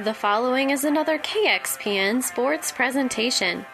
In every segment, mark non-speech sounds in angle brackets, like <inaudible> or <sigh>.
The following is another KXPN sports presentation.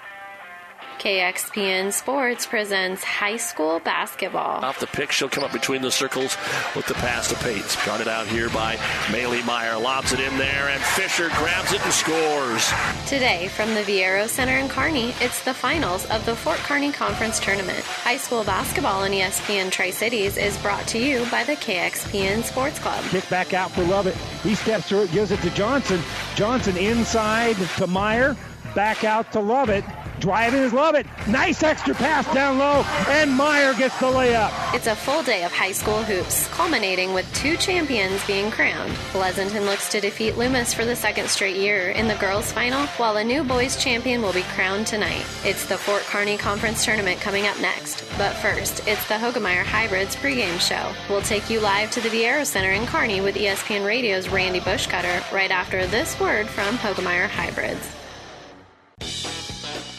KXPN Sports presents high school basketball. Off the pick, she'll come up between the circles with the pass to Pates. Got it out here by Maylee Meyer. Lobs it in there, and Fisher grabs it and scores. Today, from the Viaero Center in Kearney, it's the finals of the Fort Kearney Conference Tournament. High school basketball in ESPN Tri Cities is brought to you by the KXPN Sports Club. Kick back out for Lovett. He steps through it, gives it to Johnson. Johnson inside to Meyer. Back out to Lovett. Driving is Lovett. Nice extra pass down low, and Meyer gets the layup. It's a full day of high school hoops, culminating with two champions being crowned. Pleasanton looks to defeat Loomis for the second straight year in the girls' final, while a new boys' champion will be crowned tonight. It's the Fort Kearney Conference Tournament coming up next. But first, it's the Hoegemeyer Hybrids pregame show. We'll take you live to the Viaero Center in Kearney with ESPN Radio's Randy Bushcutter right after this word from Hoegemeyer Hybrids.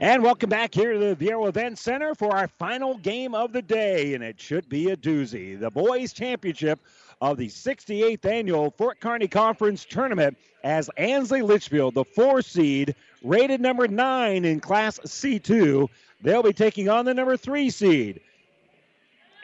And welcome back here to the Viaero Event Center for our final game of the day, and it should be a doozy. The boys' championship of the 68th annual Fort Kearney Conference Tournament as Ansley Litchfield, the four seed, rated number nine in Class C2. They'll be taking on the number three seed.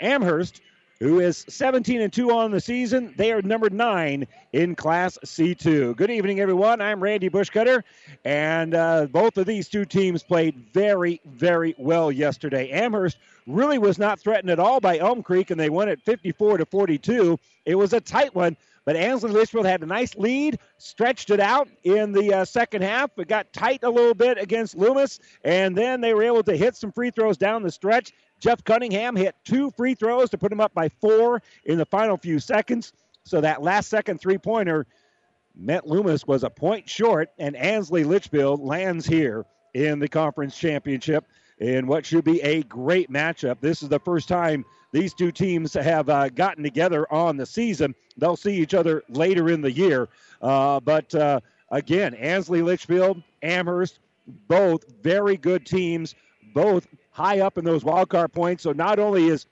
Amherst, who is 17 and 2 on the season. They are number nine in Class C2. Good evening, everyone. I'm Randy Bushcutter, and uh, both of these two teams played very, very well yesterday. Amherst really was not threatened at all by Elm Creek, and they won it 54 to 42. It was a tight one. But Ansley Litchfield had a nice lead, stretched it out in the uh, second half. It got tight a little bit against Loomis, and then they were able to hit some free throws down the stretch. Jeff Cunningham hit two free throws to put him up by four in the final few seconds. So that last second three pointer meant Loomis was a point short, and Ansley Litchfield lands here in the conference championship in what should be a great matchup. This is the first time these two teams have uh, gotten together on the season. They'll see each other later in the year. Uh, but uh, again, Ansley Litchfield, Amherst, both very good teams, both high up in those wild card points. So not only is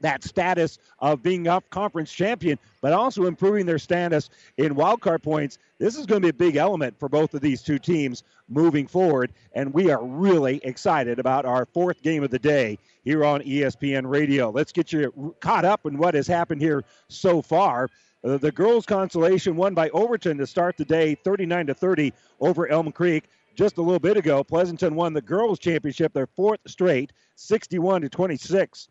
that status of being up conference champion, but also improving their status in wild card points. This is going to be a big element for both of these two teams moving forward, and we are really excited about our fourth game of the day here on ESPN Radio. Let's get you caught up in what has happened here so far. Uh, the girls' consolation won by Overton to start the day, 39 to 30 over Elm Creek just a little bit ago. Pleasanton won the girls' championship, their fourth straight, 61 to 26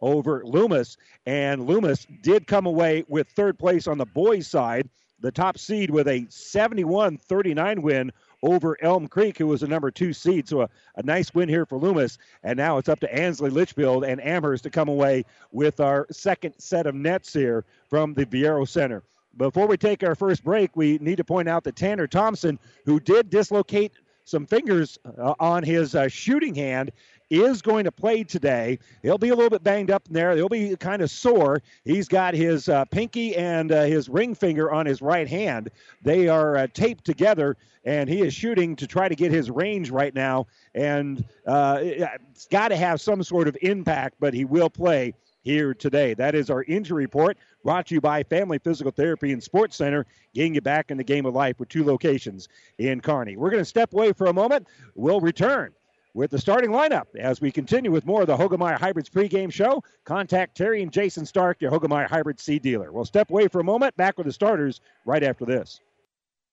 over Loomis. And Loomis did come away with third place on the boys' side, the top seed with a 71 39 win over Elm Creek, who was the number two seed. So a, a nice win here for Loomis. And now it's up to Ansley Litchfield and Amherst to come away with our second set of nets here from the Viaero Center. Before we take our first break, we need to point out that Tanner Thompson, who did dislocate some fingers uh, on his uh, shooting hand, is going to play today. He'll be a little bit banged up in there. He'll be kind of sore. He's got his uh, pinky and uh, his ring finger on his right hand. They are uh, taped together, and he is shooting to try to get his range right now. And uh, it's got to have some sort of impact, but he will play here today. That is our injury report brought to you by Family Physical Therapy and Sports Center, getting you back in the game of life with two locations in Kearney. We're going to step away for a moment. We'll return with the starting lineup as we continue with more of the Hoegemeyer Hybrids pregame show. Contact Terry and Jason Stark, your Hoegemeyer Hybrid seed dealer. We'll step away for a moment, back with the starters right after this.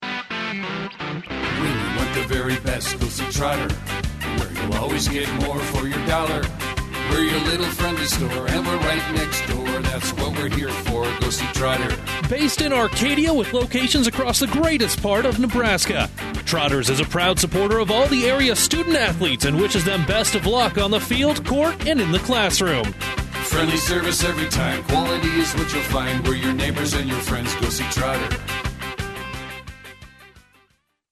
When you want the very best, go see Trotter, where you'll always get more for your dollar. We're your little friendly store, and we're right next door. That's what we're here for. Go see Trotter. Based in Arcadia with locations across the greatest part of Nebraska, Trotters is a proud supporter of all the area student athletes and wishes them best of luck on the field, court, and in the classroom. Friendly service every time. Quality is what you'll find. We're your neighbors and your friends. Go see Trotter.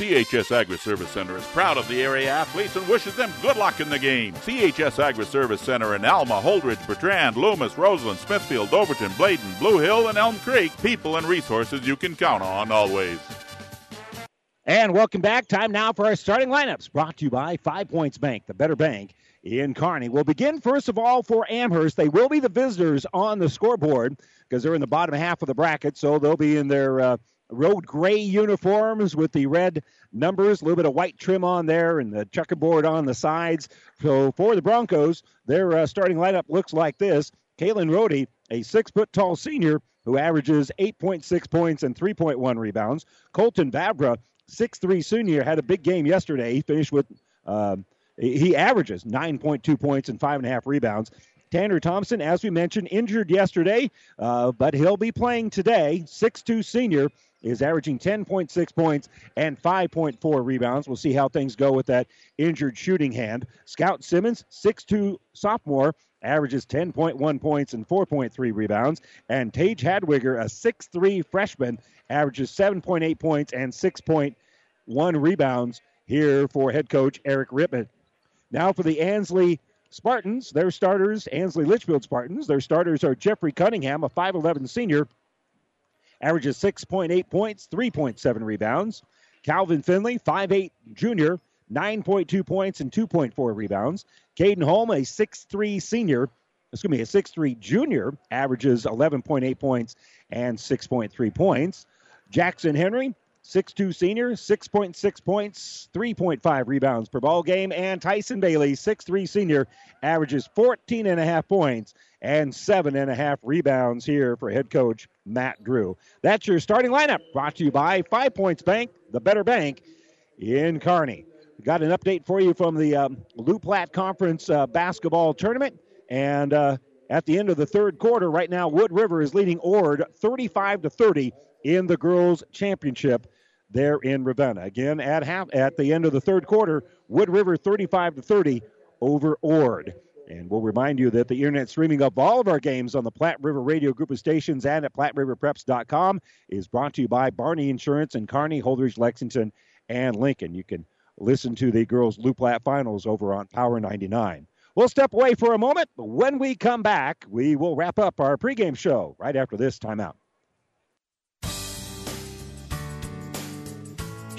CHS Agri Service Center is proud of the area athletes and wishes them good luck in the game. CHS Agri Service Center in Alma, Holdrege, Bertrand, Loomis, Roseland, Smithfield, Overton, Bladen, Blue Hill, and Elm Creek. People and resources you can count on always. And welcome back. Time now for our starting lineups brought to you by Five Points Bank, the better bank in Kearney. We'll begin first of all for Amherst. They will be the visitors on the scoreboard because they're in the bottom half of the bracket, so they'll be in their uh, road gray uniforms with the red numbers, a little bit of white trim on there, and the checkerboard on the sides. So for the Broncos, their uh, starting lineup looks like this: Kalen Rody, a six foot tall senior who averages 8.6 points and 3.1 rebounds. Colton Vavra, 6'3 senior, had a big game yesterday. He finished with. Uh, he averages 9.2 points and five and a half rebounds. Tanner Thompson, as we mentioned, injured yesterday, uh, but he'll be playing today. 6'2 senior is averaging 10.6 points and 5.4 rebounds. We'll see how things go with that injured shooting hand. Scout Simmons, 6'2 sophomore, averages 10.1 points and 4.3 rebounds. And Tage Hadwiger, a 6'3 freshman, averages 7.8 points and 6.1 rebounds here for head coach Eric Rittman. Now for the Ansley Spartans, their starters, Ansley Litchfield Spartans, their starters are Jeffrey Cunningham, a 5'11 senior, averages 6.8 points, 3.7 rebounds. Calvin Finley, 5'8 junior, 9.2 points and 2.4 rebounds. Caden Holm, a 6'3 senior, excuse me, a 6'3 junior, averages 11.8 points and 6.3 points. Jackson Henry, 6'2 senior, 6.6 points, 3.5 rebounds per ball game. And Tyson Bailey, 6'3 senior, averages 14 and a half points and seven and a half rebounds here for head coach Matt Drew. That's your starting lineup brought to you by Five Points Bank, the better bank in Kearney. Got an update for you from the um, Loup Platte Conference uh, basketball tournament. And uh, at the end of the third quarter, right now, Wood River is leading Ord 35 to 30 in the girls' championship there in Ravenna. Again, at half at the end of the third quarter, Wood River 35 to 30 over Ord. And we'll remind you that the internet streaming of all of our games on the Platte River Radio Group of Stations and at PlatteRiverPreps.com is brought to you by Barney Insurance and Kearney, Holdrege, Lexington, and Lincoln. You can listen to the girls' Loup Platte finals over on Power 99. We'll step away for a moment. But when we come back, we will wrap up our pregame show right after this timeout.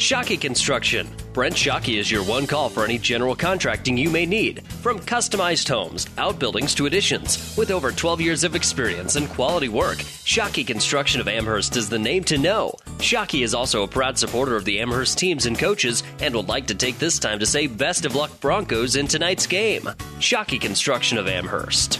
Shockey Construction. Brent Shockey is your one call for any general contracting you may need, from customized homes, outbuildings to additions. With over 12 years of experience and quality work, Shockey Construction of Amherst is the name to know. Shockey is also a proud supporter of the Amherst teams and coaches and would like to take this time to say best of luck Broncos in tonight's game. Shockey Construction of Amherst.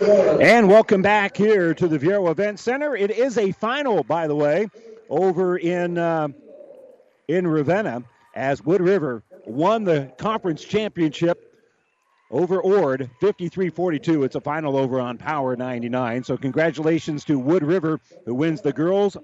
And welcome back here to the Viaero Event Center. It is a final, by the way, over in uh, in Ravenna as Wood River won the conference championship over Ord 53-42. It's a final over on Power 99. So congratulations to Wood River who wins the girls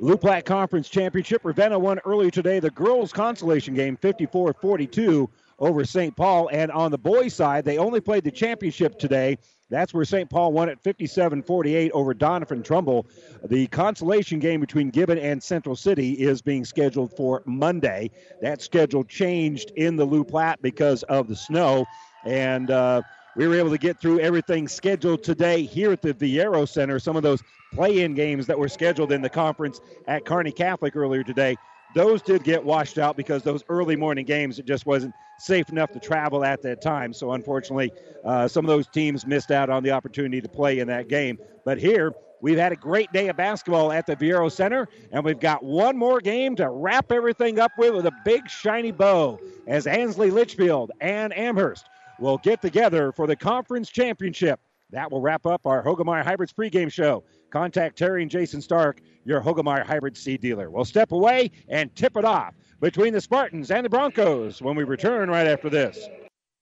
Loup Platte Conference Championship. Ravenna won earlier today the girls consolation game 54-42 over St. Paul. And on the boys' side, they only played the championship today. That's where St. Paul won at 57 48 over Doniphan Trumbull. The consolation game between Gibbon and Central City is being scheduled for Monday. That schedule changed in the Loup Platte because of the snow. And uh, we were able to get through everything scheduled today here at the Viaero Center. Some of those play in games that were scheduled in the conference at Kearney Catholic earlier today those did get washed out because those early morning games it just wasn't safe enough to travel at that time. So unfortunately, uh, some of those teams missed out on the opportunity to play in that game. But here. We've had a great day of basketball at the Viaero Center, and we've got one more game to wrap everything up with with a big shiny bow as Ansley Litchfield and Amherst will get together for the conference championship. That will wrap up our Hoegemeyer Hybrids pregame show. Contact Terry and Jason Stark your Hoegemeyer hybrid seed dealer. We'll step away and tip it off between the Spartans and the Broncos when we return right after this.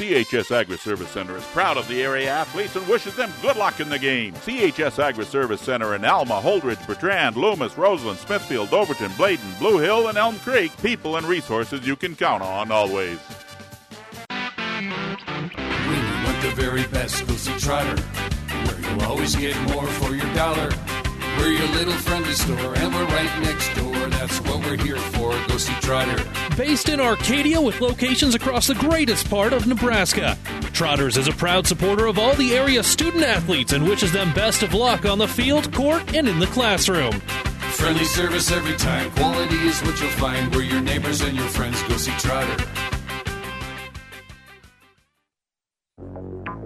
CHS Agri Service Center is proud of the area athletes and wishes them good luck in the game. CHS Agri Service Center in Alma, Holdrege, Bertrand, Loomis, Roseland, Smithfield, Overton, Bladen, Blue Hill, and Elm Creek. People and resources you can count on always. When you want the very best, go see Trotter, where you'll always get more for your dollar. We're your little friendly store, and we're right next door. That's what we're here for. Go see Trotter. Based in Arcadia with locations across the greatest part of Nebraska. Trotters is a proud supporter of all the area student athletes and wishes them best of luck on the field, court, and in the classroom. Friendly service every time. Quality is what you'll find. We're your neighbors and your friends. Go see Trotter.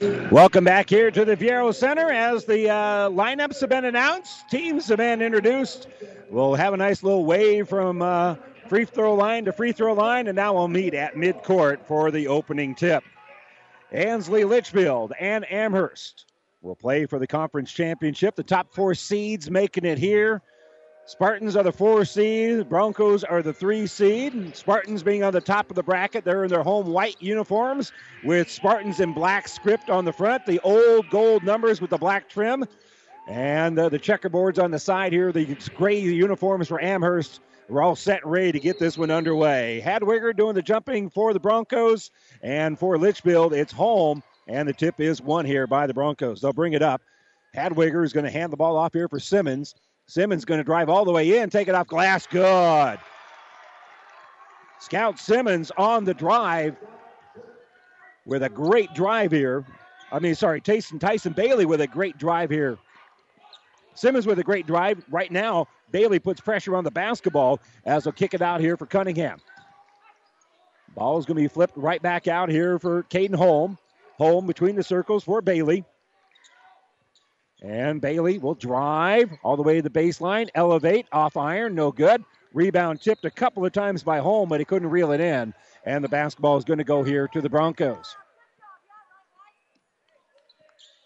Welcome back here to the Viaero Center as the uh, lineups have been announced, teams have been introduced. We'll have a nice little wave from uh, free throw line to free throw line, and now we'll meet at midcourt for the opening tip. Ansley Litchfield and Amherst will play for the conference championship. The top four seeds making it here. Spartans are the four seed. Broncos are the three seed. Spartans being on the top of the bracket. They're in their home white uniforms with Spartans in black script on the front. The old gold numbers with the black trim. And uh, the checkerboards on the side here. The gray uniforms for Amherst We're all set and ready to get this one underway. Hadwiger doing the jumping for the Broncos, and for Litchfield, it's Holm, and the tip is won here by the Broncos. They'll bring it up. Hadwiger is going to hand the ball off here for Simmons. Simmons going to drive all the way in, take it off glass. Good. Scout Simmons on the drive with a great drive here. I mean, sorry, Tyson, Tyson Bailey with a great drive here. Simmons with a great drive. Right now, Bailey puts pressure on the basketball as they'll kick it out here for Cunningham. Ball is going to be flipped right back out here for Caden Holm. Holm between the circles for Bailey. And Bailey will drive all the way to the baseline, elevate, off iron, no good. Rebound tipped a couple of times by Holm, but he couldn't reel it in. And the basketball is going to go here to the Broncos.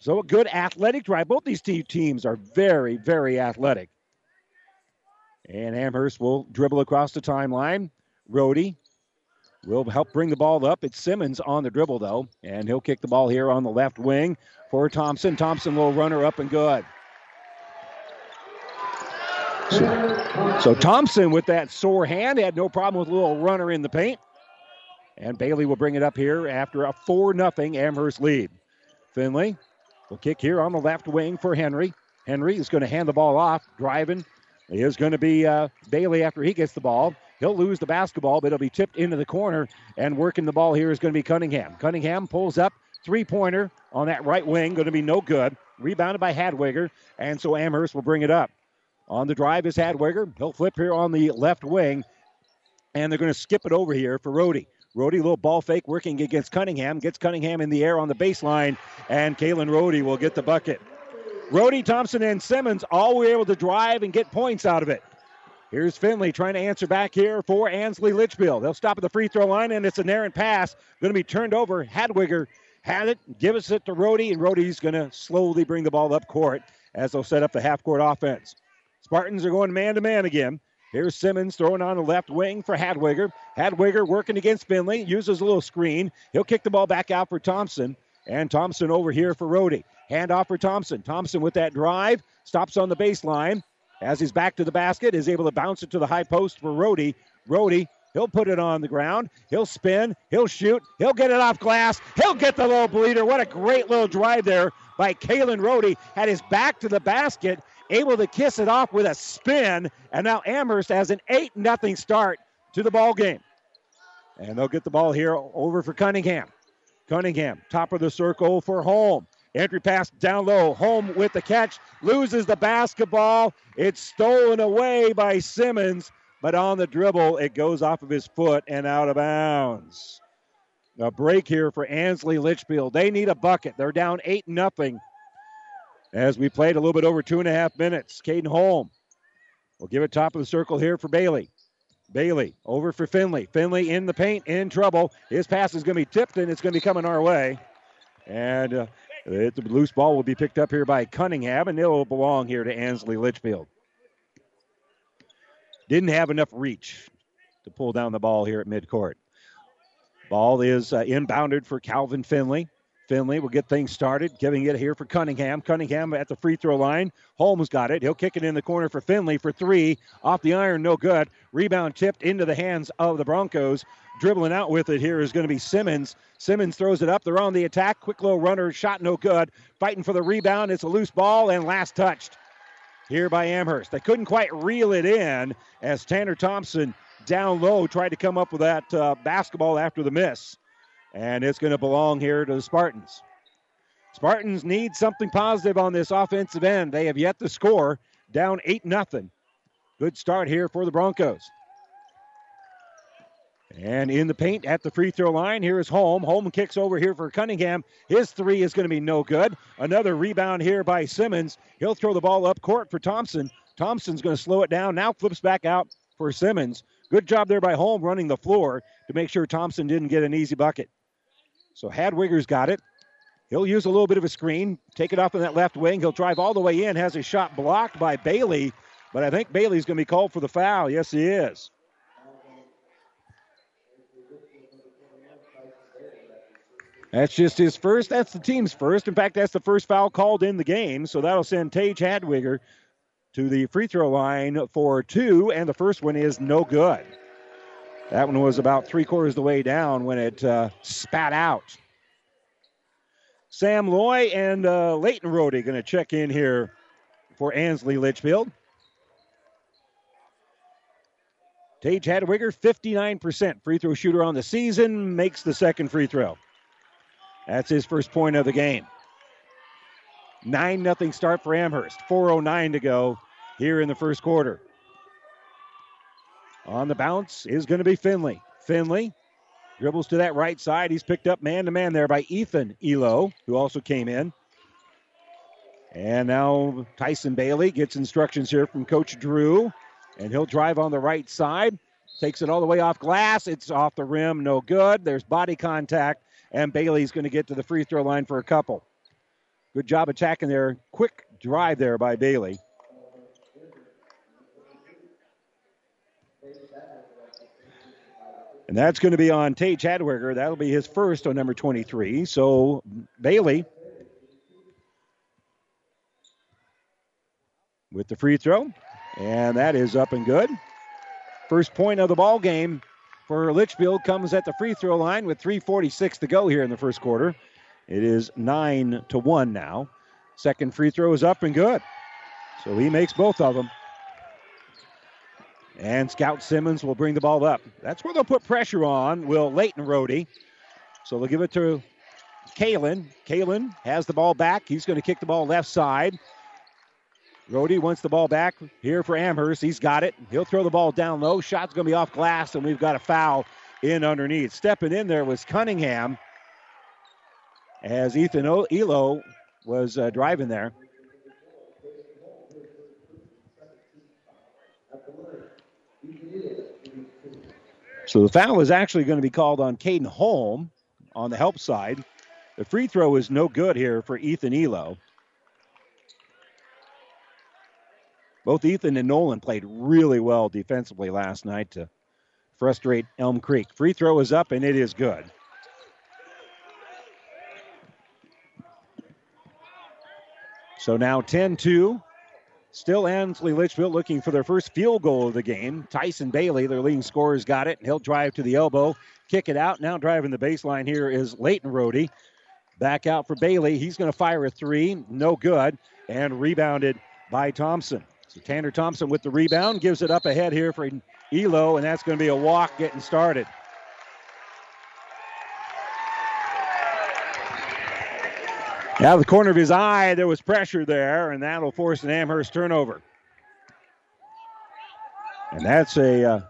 So a good athletic drive. Both these two teams are very, very athletic. And Amherst will dribble across the timeline. Rhodey will help bring the ball up. It's Simmons on the dribble, though, and he'll kick the ball here on the left wing for Thompson. Thompson will runner up and good. So, so Thompson with that sore hand had no problem with a little runner in the paint. And Bailey will bring it up here after a 4 0 Amherst lead. Finley will kick here on the left wing for Henry. Henry is going to hand the ball off, driving. is going to be uh, Bailey after he gets the ball. He'll lose the basketball, but it'll be tipped into the corner. And working the ball here is going to be Cunningham. Cunningham pulls up, three pointer on that right wing, going to be no good. Rebounded by Hadwiger, and so Amherst will bring it up. On the drive is Hadwiger. He'll flip here on the left wing, and they're going to skip it over here for Rhodey. Rhodey, little ball fake working against Cunningham. Gets Cunningham in the air on the baseline, and Kalen Rhodey will get the bucket. Rhodey, Thompson, and Simmons all were able to drive and get points out of it. Here's Finley trying to answer back here for Ansley Litchfield. They'll stop at the free throw line, and it's an errant pass. Going to be turned over. Hadwiger had it, gives it to Rhodey, and Rhodey's going to slowly bring the ball up court as they'll set up the half court offense. Spartans are going man to man again. Here's Simmons throwing on the left wing for Hadwiger. Hadwiger working against Finley, uses a little screen. He'll kick the ball back out for Thompson. And Thompson over here for Rhodey. Hand off for Thompson. Thompson with that drive, stops on the baseline. As he's back to the basket, is able to bounce it to the high post for Rhodey. Rhodey, he'll put it on the ground. He'll spin. He'll shoot. He'll get it off glass. He'll get the little bleeder. What a great little drive there by Kalen Rhodey. Had his back to the basket able to kiss it off with a spin. And now Amherst has an 8 0 start to the ball game. And they'll get the ball here over for Cunningham. Cunningham, top of the circle for Holm. Entry pass down low. Holm with the catch. Loses the basketball. It's stolen away by Simmons, but on the dribble, it goes off of his foot and out of bounds. A break here for Ansley Litchfield. They need a bucket. They're down 8 nothing as we played a little bit over two and a half minutes. Caden Holm will give it top of the circle here for Bailey. Bailey over for Finley. Finley in the paint, in trouble. His pass is going to be tipped, and it's going to be coming our way. And uh, the loose ball will be picked up here by Cunningham, and it will belong here to Ansley Litchfield. Didn't have enough reach to pull down the ball here at midcourt. Ball is uh, inbounded for Calvin Finley. Finley will get things started, giving it here for Cunningham. Cunningham at the free throw line. Holm's got it. He'll kick it in the corner for Finley for three. Off the iron, no good. Rebound tipped into the hands of the Broncos. Dribbling out with it here is going to be Simmons. Simmons throws it up. They're on the attack. Quick low runner. Shot no good. Fighting for the rebound. It's a loose ball and last touched here by Amherst. They couldn't quite reel it in as Tanner Thompson down low tried to come up with that uh, basketball after the miss and it's going to belong here to the Spartans. Spartans need something positive on this offensive end. They have yet to score, down 8 0. Good start here for the Broncos. And in the paint at the free throw line, here is Holm. Holm kicks over here for Cunningham. His three is going to be no good. Another rebound here by Simmons. He'll throw the ball up court for Thompson. Thompson's going to slow it down. Now flips back out for Simmons. Good job there by Holm running the floor to make sure Thompson didn't get an easy bucket. So Hadwiger's got it. He'll use a little bit of a screen, take it off in that left wing. He'll drive all the way in, has his shot blocked by Bailey, but I think Bailey's going to be called for the foul. Yes, he is. That's just his first. That's the team's first. In fact, that's the first foul called in the game. So that'll send Tage Hadwiger to the free throw line for two, and the first one is no good. That one was about three quarters of the way down when it uh, spat out. Sam Loy and uh, Leighton Rody going to check in here for Ansley Litchfield. Tage Hadwiger, 59% free throw shooter on the season, makes the second free throw. That's his first point of the game. 9 0 start for Amherst. 4.09 to go here in the first quarter. On the bounce is going to be Finley. Finley dribbles to that right side. He's picked up man to man there by Ethan Elo, who also came in. And now Tyson Bailey gets instructions here from Coach Drew, and he'll drive on the right side. Takes it all the way off glass. It's off the rim, no good. There's body contact, and Bailey's going to get to the free throw line for a couple. Good job attacking there. Quick drive there by Bailey. And that's going to be on Tage Hadwiger. That'll be his first on number 23. So Bailey with the free throw. And that is up and good. First point of the ball game for Litchfield comes at the free throw line with 3:46 to go here in the first quarter. It is nine to one now. Second free throw is up and good. So he makes both of them. And Scout Simmons will bring the ball up. That's where they'll put pressure on, will Leighton Rody. So they'll give it to Kalen. Kalen has the ball back. He's going to kick the ball left side. Rody wants the ball back here for Amherst. He's got it. He'll throw the ball down low. Shot's going to be off glass, and we've got a foul in underneath. Stepping in there was Cunningham as Ethan Elo was uh, driving there. So the foul is actually going to be called on Caden Holm on the help side. The free throw is no good here for Ethan Elo. Both Ethan and Nolan played really well defensively last night to frustrate Elm Creek. Free throw is up and it is good. So now 10 2. Still Ansley Litchfield looking for their first field goal of the game. Tyson Bailey, their leading scorer, has got it. And he'll drive to the elbow, kick it out. Now driving the baseline here is Leighton Rody. Back out for Bailey. He's going to fire a three. No good. And rebounded by Thompson. So Tanner Thompson with the rebound gives it up ahead here for Elo, and that's going to be a walk getting started. Out of the corner of his eye, there was pressure there, and that'll force an Amherst turnover. And that's a uh,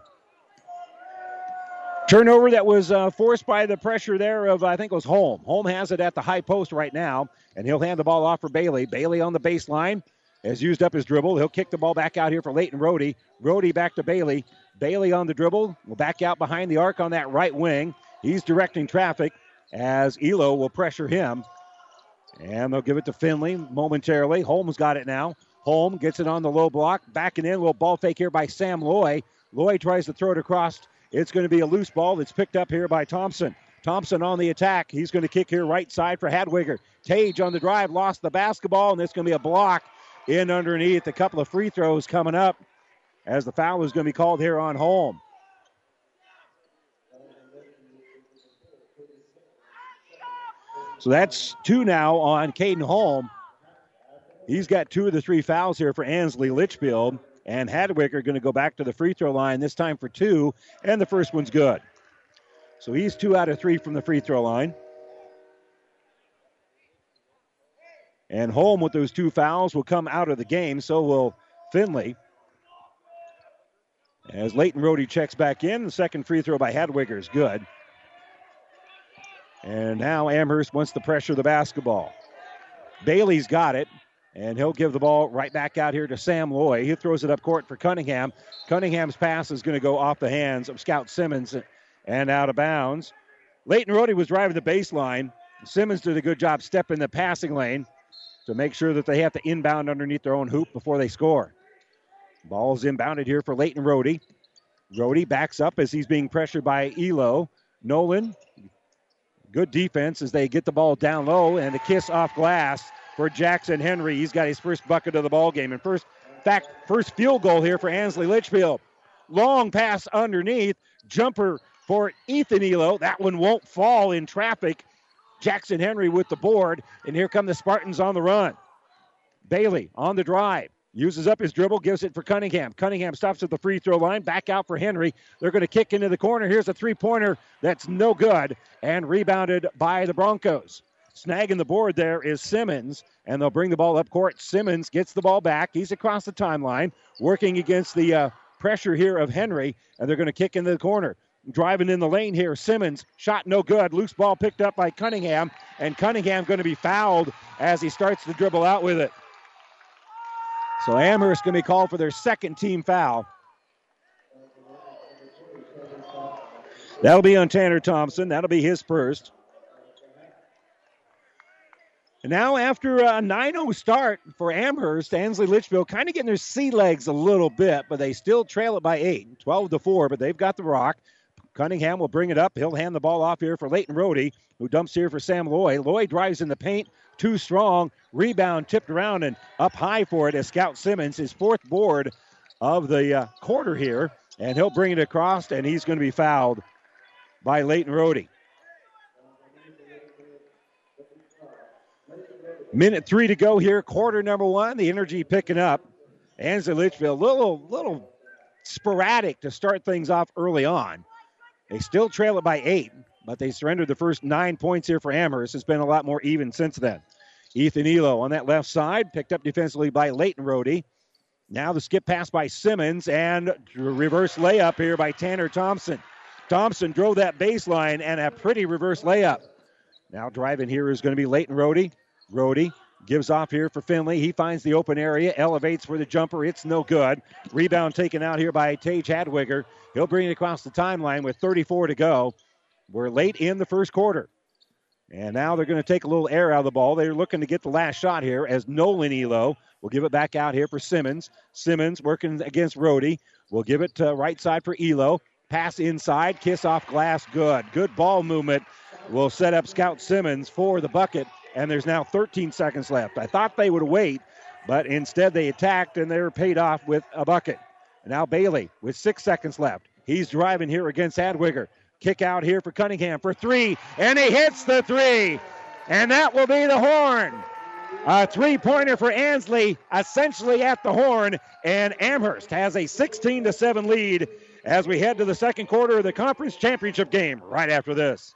turnover that was uh, forced by the pressure there of, I think it was Holm. Holm has it at the high post right now, and he'll hand the ball off for Bailey. Bailey on the baseline has used up his dribble. He'll kick the ball back out here for Leighton Rody. Rody back to Bailey. Bailey on the dribble. Will back out behind the arc on that right wing. He's directing traffic as Elo will pressure him. And they'll give it to Finley momentarily. Holm's got it now. Holm gets it on the low block. Backing in. Little ball fake here by Sam Loy. Loy tries to throw it across. It's going to be a loose ball that's picked up here by Thompson. Thompson on the attack. He's going to kick here right side for Hadwiger. Tage on the drive lost the basketball, and it's going to be a block in underneath. A couple of free throws coming up as the foul is going to be called here on Holm. So that's two now on Caden Holm. He's got two of the three fouls here for Ansley Litchfield. And Hadwiger going to go back to the free throw line, this time for two, and the first one's good. So he's two out of three from the free throw line. And Holm with those two fouls will come out of the game. So will Finley. As Leighton Rody checks back in, the second free throw by Hadwiger is good. And now Amherst wants to pressure the basketball. Bailey's got it, and he'll give the ball right back out here to Sam Loy. He throws it up court for Cunningham. Cunningham's pass is going to go off the hands of Scout Simmons and out of bounds. Leighton Rody was driving the baseline. Simmons did a good job stepping the passing lane to make sure that they have to inbound underneath their own hoop before they score. Ball's inbounded here for Leighton Rody. Rody backs up as he's being pressured by Elo. Nolan Good defense as they get the ball down low and the kiss off glass for Jackson Henry. He's got his first bucket of the ball game. And first fact, first field goal here for Ansley Litchfield. Long pass underneath, jumper for Ethan Elo. That one won't fall in traffic. Jackson Henry with the board, and here come the Spartans on the run. Bailey on the drive. Uses up his dribble, gives it for Cunningham. Cunningham stops at the free throw line, back out for Henry. They're going to kick into the corner. Here's a three pointer that's no good and rebounded by the Broncos. Snagging the board there is Simmons, and they'll bring the ball up court. Simmons gets the ball back. He's across the timeline, working against the uh, pressure here of Henry, and they're going to kick into the corner. Driving in the lane here, Simmons shot no good. Loose ball picked up by Cunningham, and Cunningham going to be fouled as he starts to dribble out with it. So Amherst going to be called for their second team foul. That'll be on Tanner Thompson. That'll be his first. And now, after a 9 0 start for Amherst, Ansley Litchfield kind of getting their sea legs a little bit, but they still trail it by 8, 12 to 4, but they've got the rock. Cunningham will bring it up. He'll hand the ball off here for Leighton Rohde, who dumps here for Sam Loy. Loy drives in the paint, too strong. Rebound tipped around and up high for it as Scout Simmons, his fourth board of the uh, quarter here. And he'll bring it across, and he's going to be fouled by Leighton Rohde. Minute three to go here, quarter number one. The energy picking up. Ansley Litchfield, little, little sporadic to start things off early on. They still trail it by eight, but they surrendered the first nine points here for Amherst. It's been a lot more even since then. Ethan Elo on that left side, picked up defensively by Leighton Rohde. Now the skip pass by Simmons and reverse layup here by Tanner Thompson. Thompson drove that baseline and a pretty reverse layup. Now driving here is going to be Leighton Rohde. Rohde gives off here for Finley. He finds the open area, elevates for the jumper. It's no good. Rebound taken out here by Tage Hadwiger. He'll bring it across the timeline with 34 to go. We're late in the first quarter. And now they're going to take a little air out of the ball. They're looking to get the last shot here as Nolan Elo will give it back out here for Simmons. Simmons working against Rohde. We'll give it to right side for Elo. Pass inside, kiss off glass, good. Good ball movement will set up Scout Simmons for the bucket. And there's now 13 seconds left. I thought they would wait, but instead they attacked and they were paid off with a bucket. Now Bailey with six seconds left. He's driving here against Hadwiger. Kick out here for Cunningham for three, and he hits the three. And that will be the horn. A three pointer for Ansley, essentially at the horn, and Amherst has a 16 to 7 lead as we head to the second quarter of the conference championship game right after this.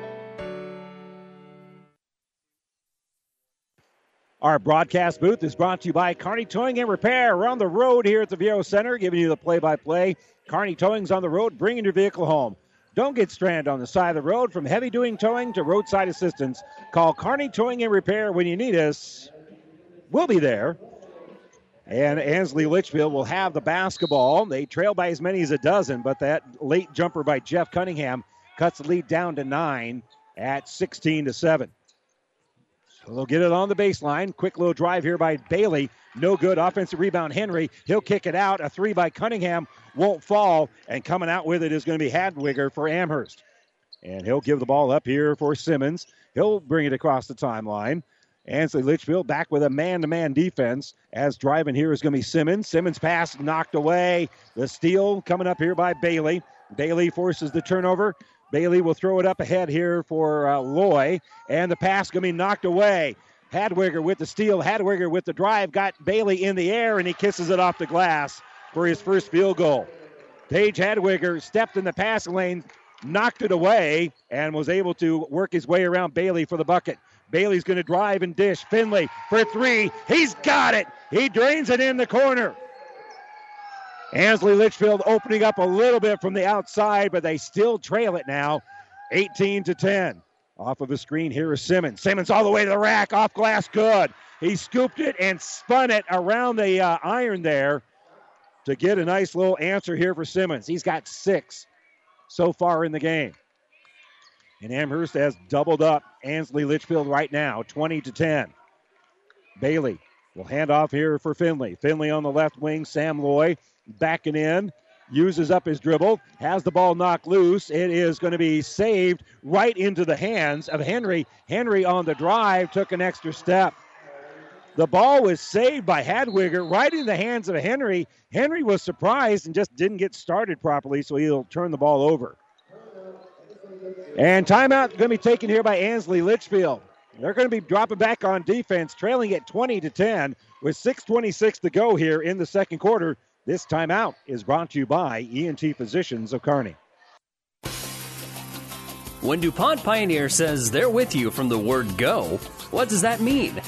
Our broadcast booth is brought to you by Kearney Towing and Repair. We're on the road here at the Viaero Center, giving you the play-by-play. Kearney Towing's on the road, bringing your vehicle home. Don't get stranded on the side of the road. From heavy doing towing to roadside assistance, call Kearney Towing and Repair when you need us. We'll be there. And Ansley Litchfield will have the basketball. They trail by as many as a dozen, but that late jumper by Jeff Cunningham cuts the lead down to nine at 16 to 7. So they'll get it on the baseline. Quick little drive here by Bailey. No good. Offensive rebound, Henry. He'll kick it out. A three by Cunningham won't fall. And coming out with it is going to be Hadwiger for Amherst. And he'll give the ball up here for Simmons. He'll bring it across the timeline. Ansley Litchfield back with a man to man defense. As driving here is going to be Simmons. Simmons pass knocked away. The steal coming up here by Bailey. Bailey forces the turnover. Bailey will throw it up ahead here for uh, Loy, and the pass going to be knocked away. Hadwiger with the steal. Hadwiger with the drive got Bailey in the air, and he kisses it off the glass for his first field goal. Tage Hadwiger stepped in the passing lane, knocked it away and was able to work his way around Bailey for the bucket. Bailey's going to drive and dish. Finley for three. He's got it. He drains it in the corner. Ansley Litchfield opening up a little bit from the outside, but they still trail it now, 18 to 10. Off of a screen here is Simmons. Simmons all the way to the rack, off glass, good. He scooped it and spun it around the uh, iron there to get a nice little answer here for Simmons. He's got six so far in the game. And Amherst has doubled up Ansley Litchfield right now, 20 to 10. Bailey will hand off here for Finley. Finley on the left wing. Sam Loy backing in, uses up his dribble, has the ball knocked loose. It is going to be saved right into the hands of Henry. Henry on the drive took an extra step. The ball was saved by Hadwiger right in the hands of Henry. Henry was surprised and just didn't get started properly, so he'll turn the ball over. And timeout going to be taken here by Ansley Litchfield. They're going to be dropping back on defense, trailing at 20 to 10 with 6:26 to go here in the second quarter. This timeout is brought to you by ENT Physicians of Kearney. When DuPont Pioneer says they're with you from the word go, what does that mean?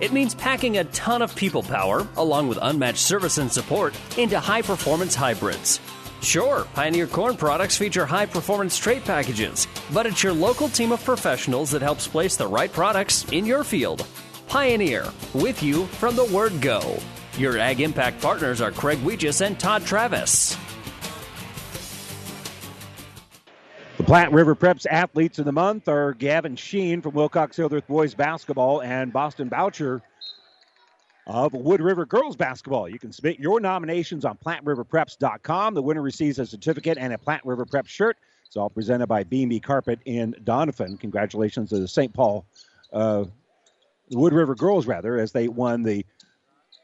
It means packing a ton of people power, along with unmatched service and support, into high performance hybrids. Sure, Pioneer Corn products feature high performance trait packages, but it's your local team of professionals that helps place the right products in your field. Pioneer, with you from the word go. Your Ag Impact partners are Craig Weegis and Todd Travis. The Platte River Preps athletes of the month are Gavin Sheen from Wilcox Hildreth boys basketball and Boston Boucher of Wood River girls basketball. You can submit your nominations on PlatteRiverPreps.com. The winner receives a certificate and a Platte River Prep shirt. It's all presented by B&B Carpet in Doniphan. Congratulations to the St. Paul uh, Wood River girls, rather, as they won the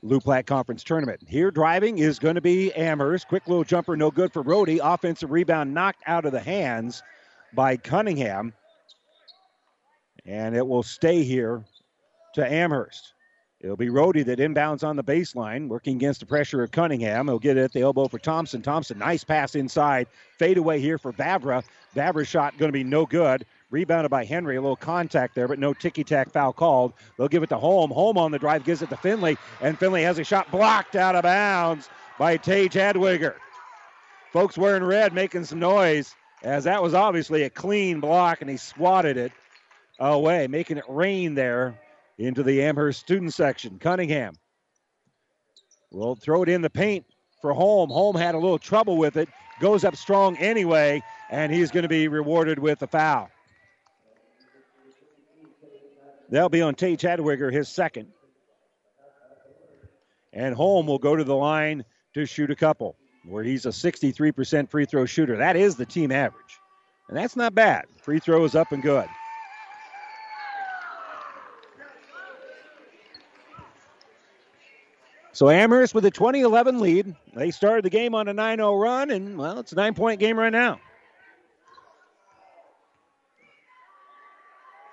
Loup Platte Conference tournament. Here driving is going to be Amherst. Quick little jumper, no good for Brody. Offensive rebound knocked out of the hands by Cunningham. And it will stay here to Amherst. It'll be Rohde that inbounds on the baseline, working against the pressure of Cunningham. He'll get it at the elbow for Thompson. Thompson, nice pass inside. Fade away here for Vavra. Vavra's shot going to be no good. Rebounded by Henry. A little contact there, but no ticky tack foul called. They'll give it to Holm. Holm on the drive gives it to Finley, and Finley has a shot blocked out of bounds by Tage Hadwiger. Folks wearing red making some noise as that was obviously a clean block, and he swatted it away, making it rain there into the Amherst student section. Cunningham will throw it in the paint for Holm. Holm had a little trouble with it, goes up strong anyway, and he's going to be rewarded with a foul. That'll be on Tage Hadwiger, his second. And Holm will go to the line to shoot a couple, where he's a 63% free throw shooter. That is the team average. And that's not bad. Free throw is up and good. So Amherst with a 2011 lead. They started the game on a 9 0 run, and, well, it's a nine point game right now.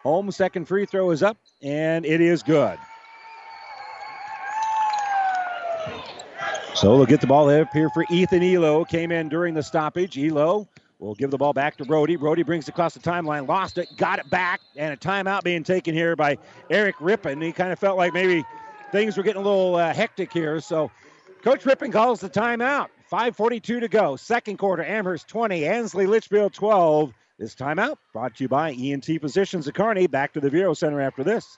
Holm's second free throw is up, and it is good. So they'll get the ball up here for Ethan Elo. Came in during the stoppage. Elo will give the ball back to Brody. Brody brings it across the timeline, lost it, got it back, and a timeout being taken here by Eric Rippon. He kind of felt like maybe things were getting a little uh, hectic here. So Coach Rippon calls the timeout. 5.42 to go. Second quarter, Amherst 20, Ansley Litchfield 12. This timeout brought to you by ENT Physicians of Kearney. Back to the Viaero Center after this.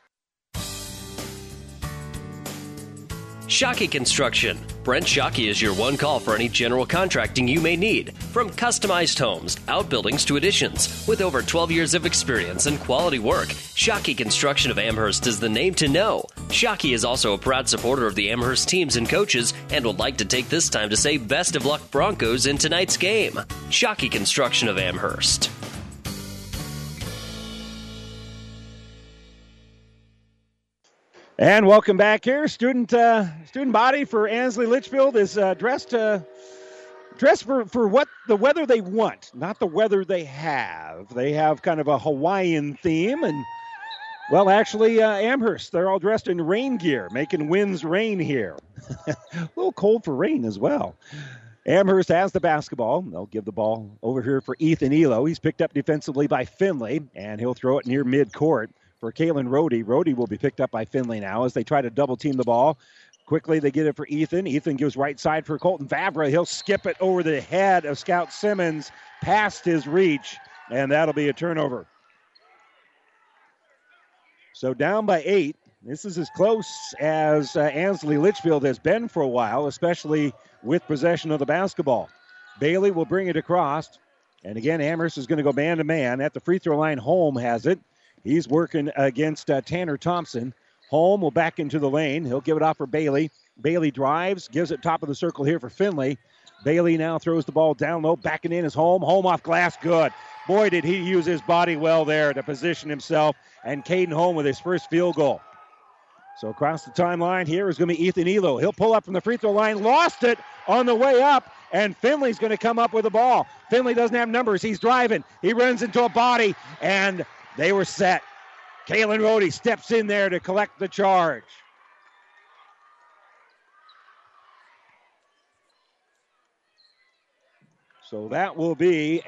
Shockey Construction. Brent Shockey is your one call for any general contracting you may need. From customized homes, outbuildings to additions. With over 12 years of experience and quality work, Shockey Construction of Amherst is the name to know. Shockey is also a proud supporter of the Amherst teams and coaches and would like to take this time to say best of luck Broncos in tonight's game. Shockey Construction of Amherst. And welcome back here. Student uh, student body for Ansley Litchfield is uh, dressed uh, dressed for, for what the weather they want, not the weather they have. They have kind of a Hawaiian theme, and well, actually, uh, Amherst they're all dressed in rain gear, making winds rain here. <laughs> a little cold for rain as well. Amherst has the basketball. They'll give the ball over here for Ethan Elo. He's picked up defensively by Finley, and he'll throw it near midcourt for Kalen Rohde. Rohde will be picked up by Finley now as they try to double team the ball. Quickly, they get it for Ethan. Ethan gives right side for Colton Vavra. He'll skip it over the head of Scout Simmons, past his reach, and that'll be a turnover. So down by eight. This is as close as uh, Ansley Litchfield has been for a while, especially with possession of the basketball. Bailey will bring it across. And again, Amherst is going to go man to man at the free throw line. Holm has it. He's working against uh, Tanner Thompson. Holm will back into the lane. He'll give it off for Bailey. Bailey drives, gives it top of the circle here for Finley. Bailey now throws the ball down low, backing in his Holm. Holm off glass, good. Boy, did he use his body well there to position himself. And Caden Holm with his first field goal. So across the timeline here is going to be Ethan Elo. He'll pull up from the free throw line, lost it on the way up, and Finley's going to come up with the ball. Finley doesn't have numbers. He's driving. He runs into a body, and they were set. Kalen Rohde steps in there to collect the charge. So that will be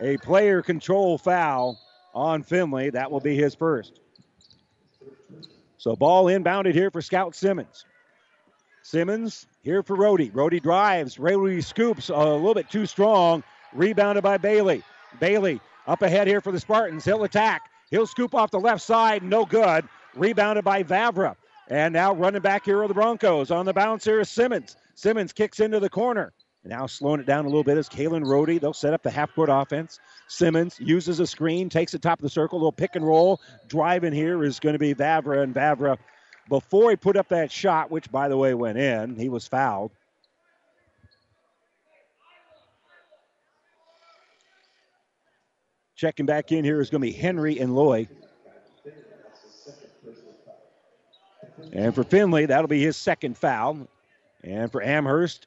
a player control foul on Finley. That will be his first. So ball inbounded here for Scout Simmons. Simmons here for Rohde. Rohde drives. Rohde scoops a little bit too strong. Rebounded by Bailey. Bailey up ahead here for the Spartans. He'll attack. He'll scoop off the left side. No good. Rebounded by Vavra. And now running back here are the Broncos. On the bounce here is Simmons. Simmons kicks into the corner. Now slowing it down a little bit is Kalen Rohde. They'll set up the half court offense. Simmons uses a screen, takes the top of the circle, little pick and roll. Driving here is going to be Vavra, and Vavra, before he put up that shot, which by the way went in, he was fouled. Checking back in here is going to be Henry and Loy. And for Finley, that'll be his second foul. And for Amherst,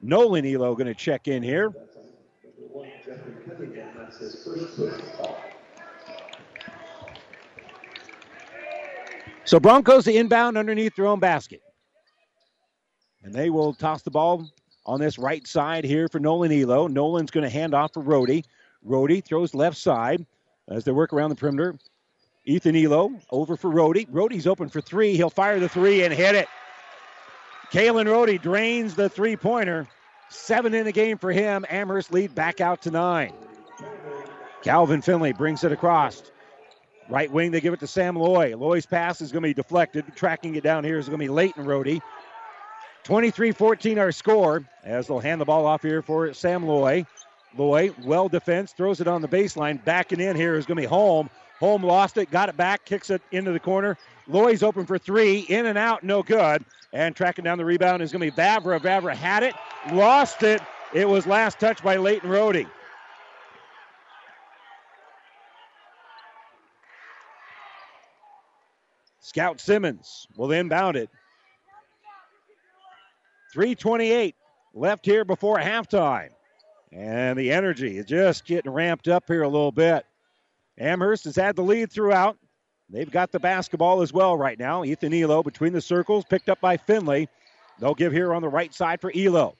Nolan Elo going to check in here. So Broncos the inbound underneath their own basket. And they will toss the ball on this right side here for Nolan Elo. Nolan's going to hand off for Rohde. Rohde throws left side as they work around the perimeter. Ethan Elo over for Rohde. Rohde's open for three. He'll fire the three and hit it. Kalen Rohde drains the three pointer. Seven in the game for him. Amherst lead back out to nine. Calvin Finley brings it across. Right wing, they give it to Sam Loy. Loy's pass is going to be deflected. Tracking it down here is going to be Leighton Rohde. 23 14 our score as they'll hand the ball off here for Sam Loy. Loy, well defense, throws it on the baseline. Backing in here is going to be Holm. Holm lost it, got it back, kicks it into the corner. Loy's open for three, in and out, no good. And tracking down the rebound is going to be Vavra. Vavra had it, lost it. It was last touched by Leighton Rohde. Scout Simmons will inbound it. 328 left here before halftime. And the energy is just getting ramped up here a little bit. Amherst has had the lead throughout. They've got the basketball as well right now. Ethan Elo between the circles, picked up by Finley. They'll give here on the right side for Elo.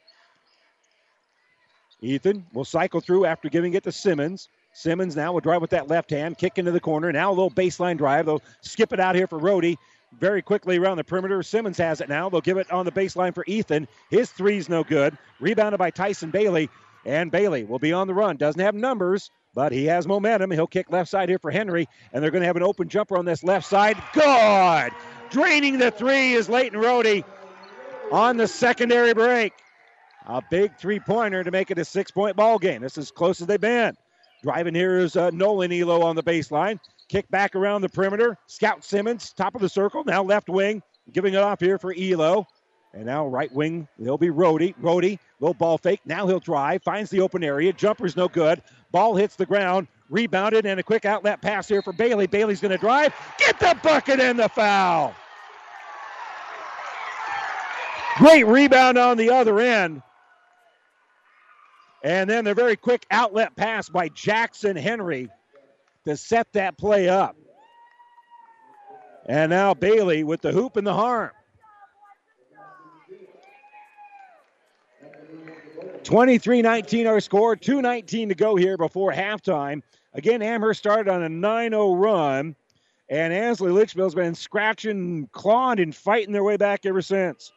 Ethan will cycle through after giving it to Simmons. Simmons now will drive with that left hand, kick into the corner. Now a little baseline drive. They'll skip it out here for Rohde. Very quickly around the perimeter. Simmons has it now. They'll give it on the baseline for Ethan. His three's no good. Rebounded by Tyson Bailey. And Bailey will be on the run. Doesn't have numbers, but he has momentum. He'll kick left side here for Henry, and they're going to have an open jumper on this left side. Good! Draining the three is Leighton Rohde on the secondary break. A big three pointer to make it a six point ball game. This is close as they've been. Driving here is uh, Nolan Elo on the baseline. Kick back around the perimeter. Scout Simmons, top of the circle. Now left wing, giving it off here for Elo. And now right wing, he'll be Rohde. Rohde, little ball fake. Now he'll drive, finds the open area. Jumper's no good. Ball hits the ground. Rebounded and a quick outlet pass here for Bailey. Bailey's going to drive. Get the bucket and the foul. Great rebound on the other end. And then the very quick outlet pass by Jackson Henry to set that play up. And now Bailey with the hoop and the harm. 23 19 our score, 2.19 to go here before halftime. Again, Amherst started on a 9 0 run, and Ansley Litchfield's been scratching, clawing, and fighting their way back ever since.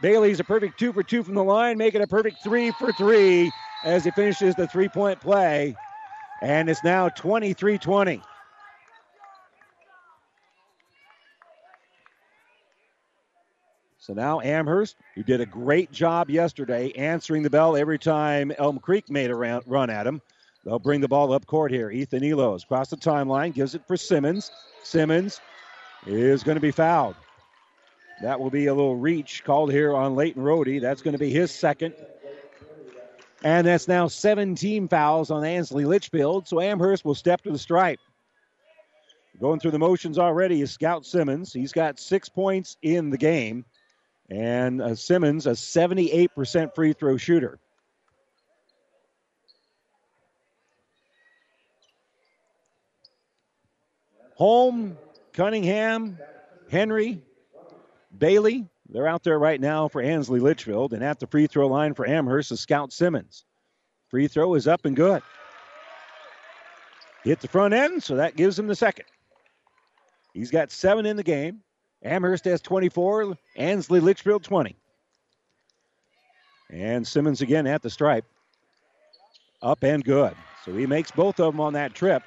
Bailey's a perfect two for two from the line, making a perfect three for three as he finishes the three point play. And it's now 23 20. So now Amherst, who did a great job yesterday answering the bell every time Elm Creek made a run at him, they'll bring the ball up court here. Ethan Elo's across the timeline, gives it for Simmons. Simmons is going to be fouled. That will be a little reach called here on Leighton Rohde. That's going to be his second. And that's now 17 fouls on Ansley Litchfield. So Amherst will step to the stripe. Going through the motions already is Scout Simmons. He's got six points in the game. And uh, Simmons, a 78% free throw shooter. Holm, Cunningham, Henry, Bailey, they're out there right now for Ansley Litchfield. And at the free throw line for Amherst is Scout Simmons. Free throw is up and good. Hit the front end, so that gives him the second. He's got seven in the game. Amherst has 24, Ansley Litchfield 20. And Simmons again at the stripe. Up and good. So he makes both of them on that trip.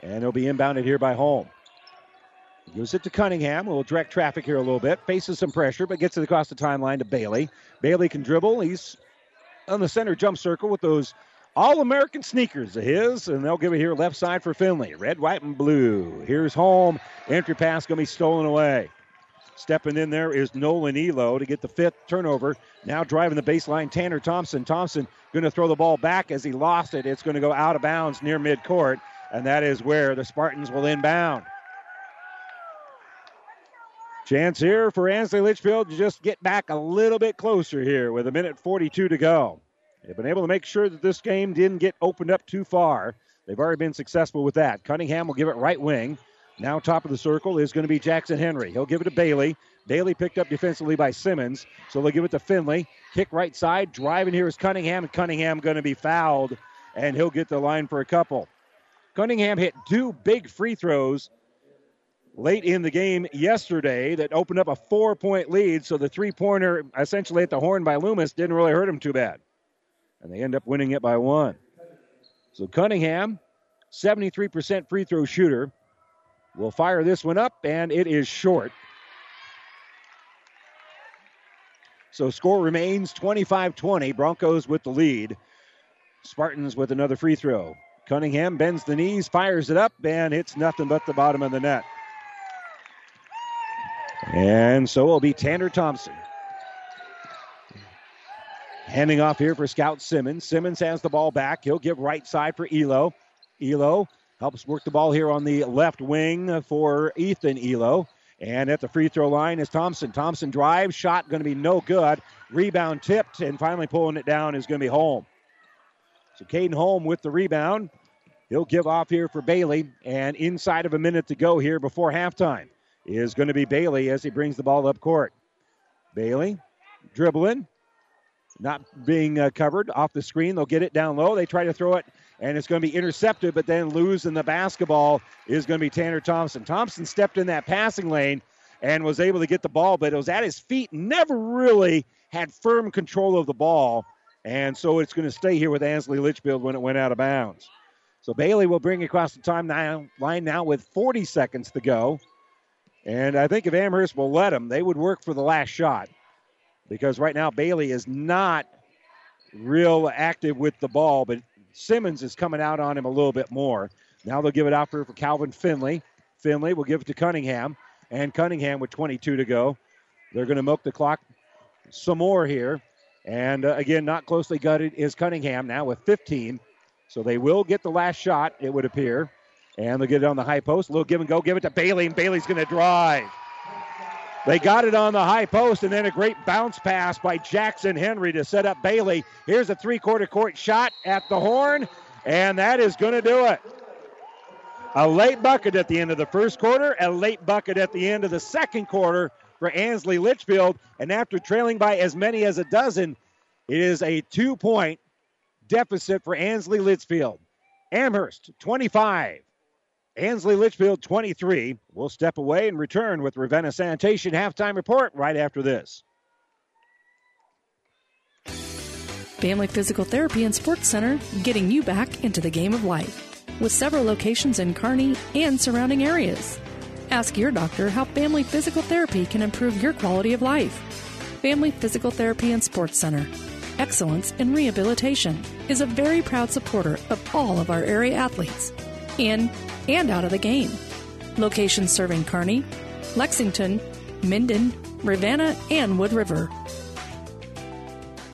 And he'll be inbounded here by Holm. Gives it to Cunningham. We'll direct traffic here a little bit. Faces some pressure, but gets it across the timeline to Bailey. Bailey can dribble. He's on the center jump circle with those all American sneakers of his, and they'll give it here left side for Finley. Red, white, and blue. Here's Holm. Entry pass going to be stolen away. Stepping in there is Nolan Elo to get the fifth turnover. Now driving the baseline, Tanner Thompson. Thompson going to throw the ball back as he lost it. It's going to go out of bounds near midcourt, and that is where the Spartans will inbound. Chance here for Ansley Litchfield to just get back a little bit closer here with a minute 42 to go. They've been able to make sure that this game didn't get opened up too far. They've already been successful with that. Cunningham will give it right wing. Now, top of the circle is going to be Jackson Henry. He'll give it to Bailey. Bailey picked up defensively by Simmons, so they'll give it to Finley. Kick right side. Driving here is Cunningham, and Cunningham going to be fouled, and he'll get the line for a couple. Cunningham hit two big free throws late in the game yesterday that opened up a four point lead. So the three pointer, essentially at the horn by Loomis, didn't really hurt him too bad. And they end up winning it by one. So Cunningham, 73% free throw shooter, will fire this one up, and it is short. So score remains 25 20. Broncos with the lead. Spartans with another free throw. Cunningham bends the knees, fires it up, and hits nothing but the bottom of the net. And so will be Tanner Thompson. Handing off here for Scout Simmons. Simmons has the ball back. He'll give right side for Elo. Elo helps work the ball here on the left wing for Ethan Elo. And at the free throw line is Thompson. Thompson drives, shot going to be no good. Rebound tipped, and finally pulling it down is going to be Holm. So Caden Holm with the rebound. He'll give off here for Bailey, and inside of a minute to go here before halftime is going to be Bailey as he brings the ball up court. Bailey dribbling, not being uh, covered off the screen. They'll get it down low. They try to throw it, and it's going to be intercepted, but then losing the basketball is going to be Tanner Thompson. Thompson stepped in that passing lane and was able to get the ball, but it was at his feet, never really had firm control of the ball. And so it's going to stay here with Ansley Litchfield when it went out of bounds. So Bailey will bring across the time line now with 40 seconds to go. And I think if Amherst will let them, they would work for the last shot. Because right now Bailey is not real active with the ball, but Simmons is coming out on him a little bit more. Now they'll give it out for, for Calvin Finley. Finley will give it to Cunningham. And Cunningham with 22 to go. They're going to milk the clock some more here. And uh, again, not closely gutted is Cunningham now with 15. So they will get the last shot, it would appear. And they'll get it on the high post. A little give and go. Give it to Bailey, and Bailey's going to drive. They got it on the high post, and then a great bounce pass by Jackson Henry to set up Bailey. Here's a three quarter court shot at the horn, and that is going to do it. A late bucket at the end of the first quarter, a late bucket at the end of the second quarter for Ansley Litchfield. And after trailing by as many as a dozen, It is a two point deficit for Ansley Litchfield. Amherst 25. Ansley Litchfield 23. We'll step away and return with Ravenna Sanitation halftime report right after this. Family Physical Therapy and Sports Center, getting you back into the game of life. With several locations in Kearney and surrounding areas. Ask your doctor how Family Physical Therapy can improve your quality of life. Family Physical Therapy and Sports Center. Excellence in Rehabilitation is a very proud supporter of all of our area athletes, in and out of the game. Locations serving Kearney, Lexington, Minden, Ravenna, and Wood River.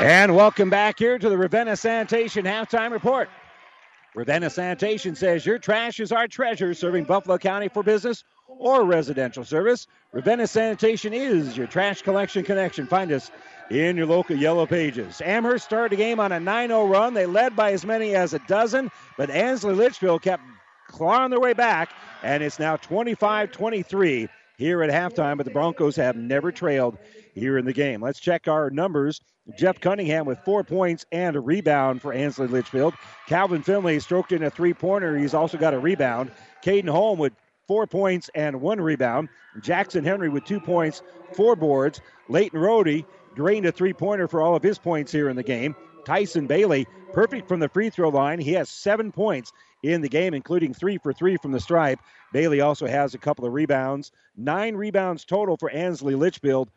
And welcome back here to the Ravenna Sanitation halftime report. Ravenna Sanitation says your trash is our treasure, serving Buffalo County for business or residential service. Ravenna Sanitation is your trash collection connection. Find us in your local yellow pages. Amherst started the game on a 9 0 run. They led by as many as a dozen, but Ansley Litchfield kept clawing their way back, and it's now 25 23 here at halftime, but the Broncos have never trailed here in the game. Let's check our numbers. Jeff Cunningham with four points and a rebound for Ansley Litchfield. Calvin Finley stroked in a three pointer. He's also got a rebound. Caden Holm with four points and one rebound. Jackson Henry with two points, four boards. Leighton Rohde drained a three pointer for all of his points here in the game. Tyson Bailey, perfect from the free throw line. He has seven points in the game, including three for three from the stripe. Bailey also has a couple of rebounds. Nine rebounds total for Ansley Litchfield.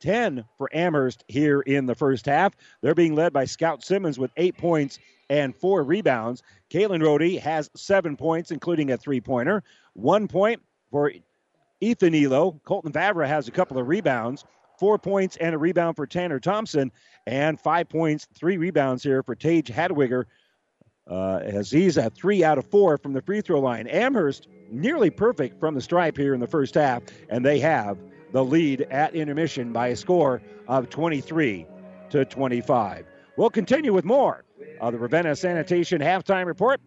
10 for Amherst here in the first half. They're being led by Scout Simmons with eight points and four rebounds. Kalen Rohde has seven points, including a three pointer. One point for Ethan Elo. Colton Vavra has a couple of rebounds. Four points and a rebound for Tanner Thompson. And five points, three rebounds here for Tage Hadwiger. Uh, as he's at three out of four from the free throw line. Amherst nearly perfect from the stripe here in the first half, and they have the lead at intermission by a score of 23 to 25. We'll continue with more of the Ravenna Sanitation halftime report.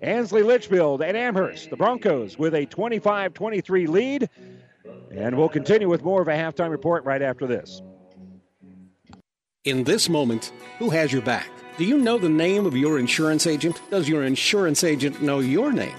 Ansley Litchfield and Amherst, the Broncos, with a 25 23 lead. And we'll continue with more of a halftime report right after this. In this moment, who has your back? Do you know the name of your insurance agent? Does your insurance agent know your name?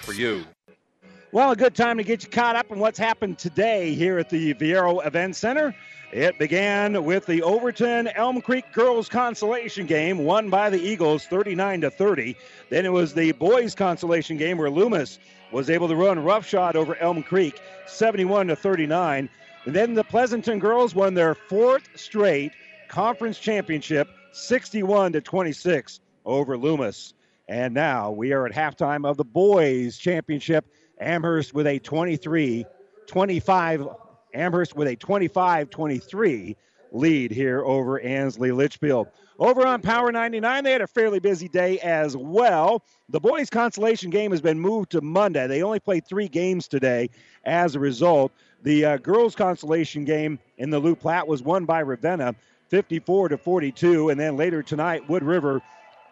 for you. Well, a good time to get you caught up on what's happened today here at the Viaero Event Center. It began with the Overton Elm Creek girls consolation game won by the Eagles 39 to 30. Then it was the boys consolation game where Loomis was able to run roughshod over Elm Creek 71 to 39. And then the Pleasanton girls won their fourth straight conference championship 61 to 26 over Loomis. And now we are at halftime of the boys championship. Amherst with a 23 25 Amherst with a 25 23 lead here over Ansley Litchfield. Over on Power 99, they had a fairly busy day as well. The boys' consolation game has been moved to Monday. They only played three games today as a result. The uh, girls' consolation game in the Loup Platte was won by Ravenna 54 to 42. And then later tonight, Wood River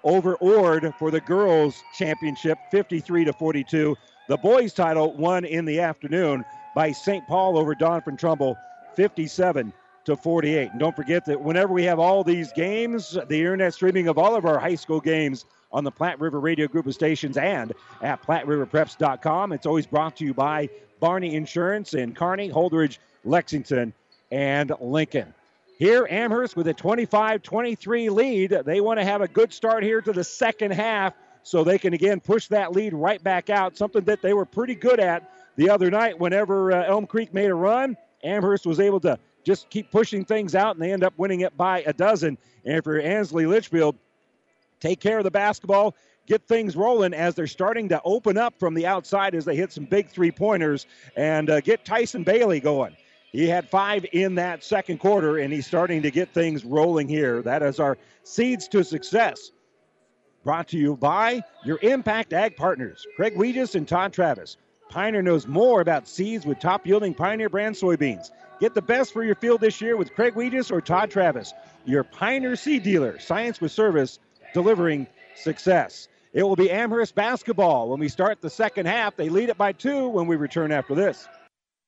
over Ord for the girls' championship 53 to 42. The boys' title won in the afternoon by St. Paul over Doniphan Trumbull 57 to 48. And don't forget that whenever we have all these games, the internet streaming of all of our high school games on the Platte River Radio Group of stations and at PlatteRiverPreps.com. It's always brought to you by Barney Insurance in Kearney, Holdrege, Lexington, and Lincoln. Here, Amherst with a 25 23 lead. They want to have a good start here to the second half so they can again push that lead right back out, something that they were pretty good at the other night whenever uh, Elm Creek made a run. Amherst was able to just keep pushing things out, and they end up winning it by a dozen. And for Ansley Litchfield, take care of the basketball, get things rolling as they're starting to open up from the outside as they hit some big three pointers and uh, get Tyson Bailey going. He had five in that second quarter, and he's starting to get things rolling here. That is our seeds to success. Brought to you by your Impact Ag partners, Craig Weegis and Todd Travis. Pioneer knows more about seeds with top yielding Pioneer brand soybeans. Get the best for your field this year with Craig Weegis or Todd Travis, your Pioneer seed dealer. Science with service, delivering success. It will be Amherst basketball when we start the second half. They lead it by two when we return after this.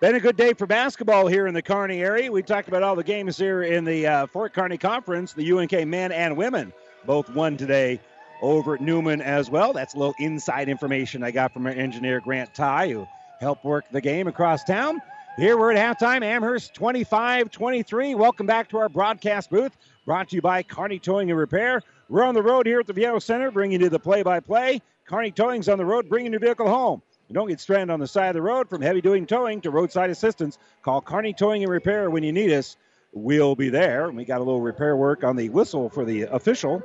Been a good day for basketball here in the Kearney area. We talked about all the games here in the uh, Fort Kearney Conference. The UNK men and women both won today over at Newman as well. That's a little inside information I got from our engineer Grant Ty, who helped work the game across town. Here we're at halftime. Amherst 25 23. Welcome back to our broadcast booth, brought to you by Kearney Towing and Repair. We're on the road here at the Viaero Center, bringing you the play by play. Kearney Towing's on the road, bringing your vehicle home. You don't get stranded on the side of the road from heavy duty towing to roadside assistance. Call Kearney Towing and Repair when you need us. We'll be there. We got a little repair work on the whistle for the official.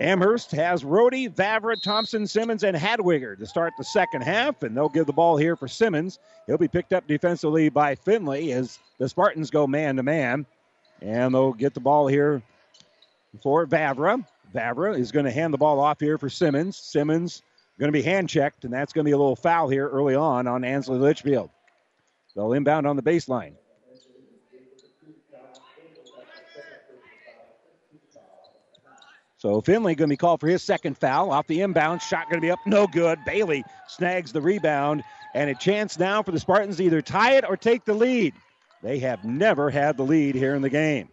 Amherst has Rohde, Vavra, Thompson, Simmons, and Hadwiger to start the second half, and they'll give the ball here for Simmons. He'll be picked up defensively by Finley as the Spartans go man to man, and they'll get the ball here for Vavra. Vavra is going to hand the ball off here for Simmons. Simmons going to be hand checked, and that's going to be a little foul here early on on Ansley Litchfield. They'll inbound on the baseline. So Finley going to be called for his second foul off the inbound. Shot going to be up, no good. Bailey snags the rebound, and a chance now for the Spartans to either tie it or take the lead. They have never had the lead here in the game.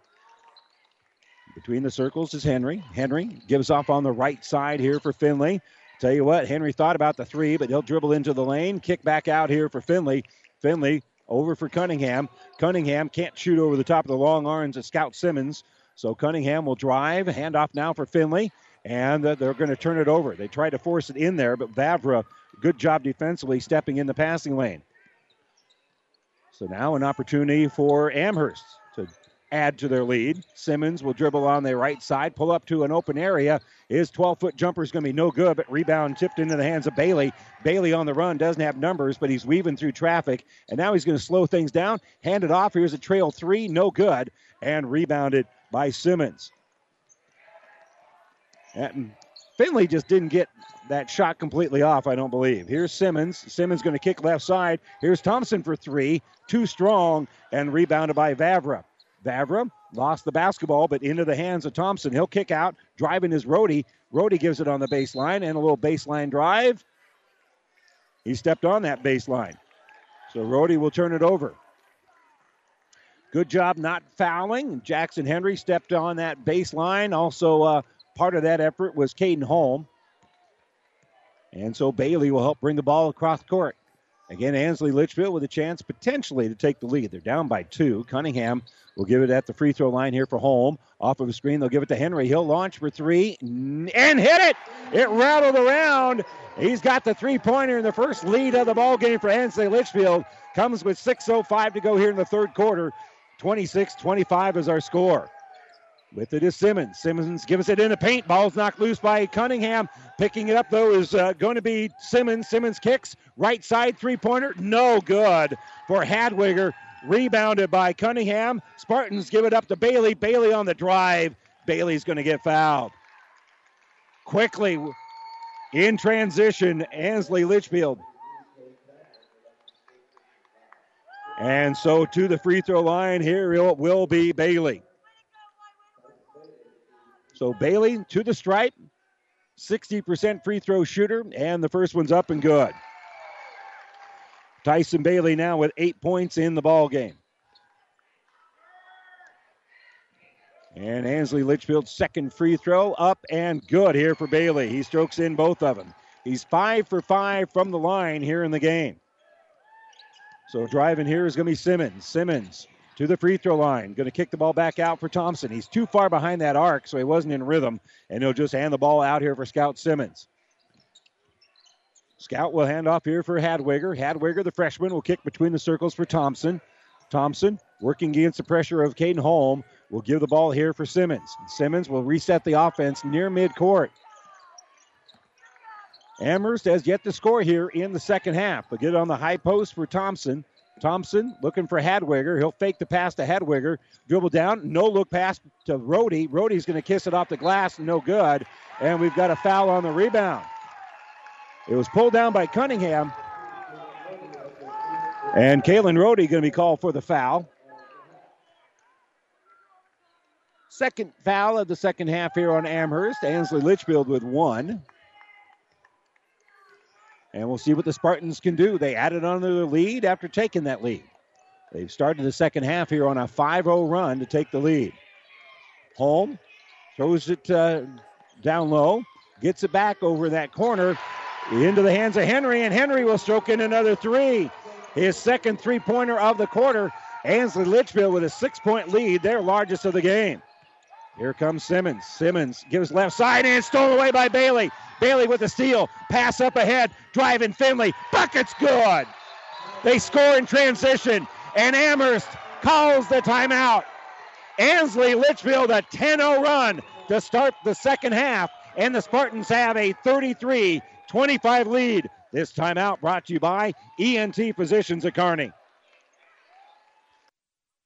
Between the circles is Henry. Henry gives off on the right side here for Finley. Tell you what, Henry thought about the three, but he'll dribble into the lane, kick back out here for Finley. Finley over for Cunningham. Cunningham can't shoot over the top of the long arms of Scout Simmons. So Cunningham will drive, hand off now for Finley, and they're going to turn it over. They tried to force it in there, but Vavra, good job defensively, stepping in the passing lane. So now an opportunity for Amherst add to their lead. Simmons will dribble on the right side, pull up to an open area. His 12 foot jumper is going to be no good, but rebound tipped into the hands of Bailey. Bailey on the run doesn't have numbers, but he's weaving through traffic. And now he's going to slow things down, hand it off. Here's a trail three, no good, and rebounded by Simmons. And Finley just didn't get that shot completely off, I don't believe. Here's Simmons. Simmons going to kick left side. Here's Thompson for three. Too strong and rebounded by Vavra. Vavra lost the basketball, but into the hands of Thompson. He'll kick out, driving his Rohde. Rohde gives it on the baseline and a little baseline drive. He stepped on that baseline. So Rohde will turn it over. Good job not fouling. Jackson Henry stepped on that baseline. Also, uh, part of that effort was Caden Holm. And so Bailey will help bring the ball across court. Again, Ansley Litchfield with a chance potentially to take the lead. They're down by two. Cunningham will give it at the free throw line here for Holm. Off of a screen, they'll give it to Henry. He'll launch for three and hit it. It rattled around. He's got the three pointer in the first lead of the ball game for Ansley Litchfield. Comes with 6.05 to go here in the third quarter. 26 25 is our score. With it is Simmons. Simmons gives it in a paint. Ball's knocked loose by Cunningham. Picking it up, though, is uh, going to be Simmons. Simmons kicks. Right side three pointer. No good for Hadwiger. Rebounded by Cunningham. Spartans give it up to Bailey. Bailey on the drive. Bailey's going to get fouled. Quickly in transition, Ansley Litchfield. And so to the free throw line here will be Bailey. So Bailey to the stripe, 60% free throw shooter, and the first one's up and good. Tyson Bailey now with eight points in the ball game. And Ansley Litchfield's second free throw up and good here for Bailey. He strokes in both of them. He's five for five from the line here in the game. So driving here is going to be Simmons. Simmons to the free throw line. Going to kick the ball back out for Thompson. He's too far behind that arc, so he wasn't in rhythm, and he'll just hand the ball out here for Scout Simmons. Scout will hand off here for Hadwiger. Hadwiger, the freshman, will kick between the circles for Thompson. Thompson, working against the pressure of Caden Holm, will give the ball here for Simmons. Simmons will reset the offense near midcourt. Amherst has yet to score here in the second half. But get on the high post for Thompson. Thompson looking for Hadwiger. He'll fake the pass to Hadwiger. Dribble down. No look pass to Rohde. Rohde's going to kiss it off the glass. No good. And we've got a foul on the rebound. It was pulled down by Cunningham. And Kalen Rohde going to be called for the foul. Second foul of the second half here on Amherst. Ansley Litchfield with one. And we'll see what the Spartans can do. They added their lead after taking that lead. They've started the second half here on a 5 0 run to take the lead. Holm throws it uh, down low, gets it back over that corner into the hands of Henry, and Henry will stroke in another three. His second three pointer of the quarter. Ansley Litchfield with a six point lead, their largest of the game. Here comes Simmons. Simmons gives left side and stolen away by Bailey. Bailey with a steal. Pass up ahead. Driving Finley. Bucket's good. They score in transition. And Amherst calls the timeout. Ansley Litchfield a 10 0 run to start the second half. And the Spartans have a 33 25 lead. This timeout brought to you by ENT Physicians at Kearney.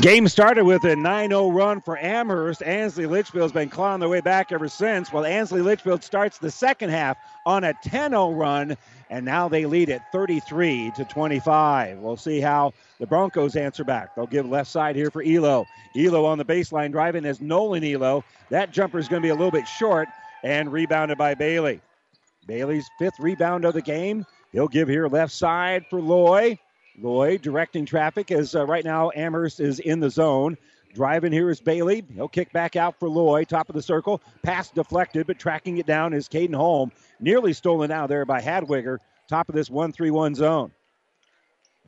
Game started with a 9 0 run for Amherst. Ansley Litchfield's been clawing their way back ever since. While Ansley Litchfield starts the second half on a 10 0 run, and now they lead at 33 to 25. We'll see how the Broncos answer back. They'll give left side here for Elo. Elo on the baseline driving as Nolan Elo. That jumper is going to be a little bit short and rebounded by Bailey. Bailey's fifth rebound of the game. He'll give here left side for Loy. Loy directing traffic as uh, right now Amherst is in the zone. Driving here is Bailey. He'll kick back out for Loy, top of the circle. Pass deflected, but tracking it down is Caden Holm. Nearly stolen out there by Hadwiger, top of this 1 3 1 zone.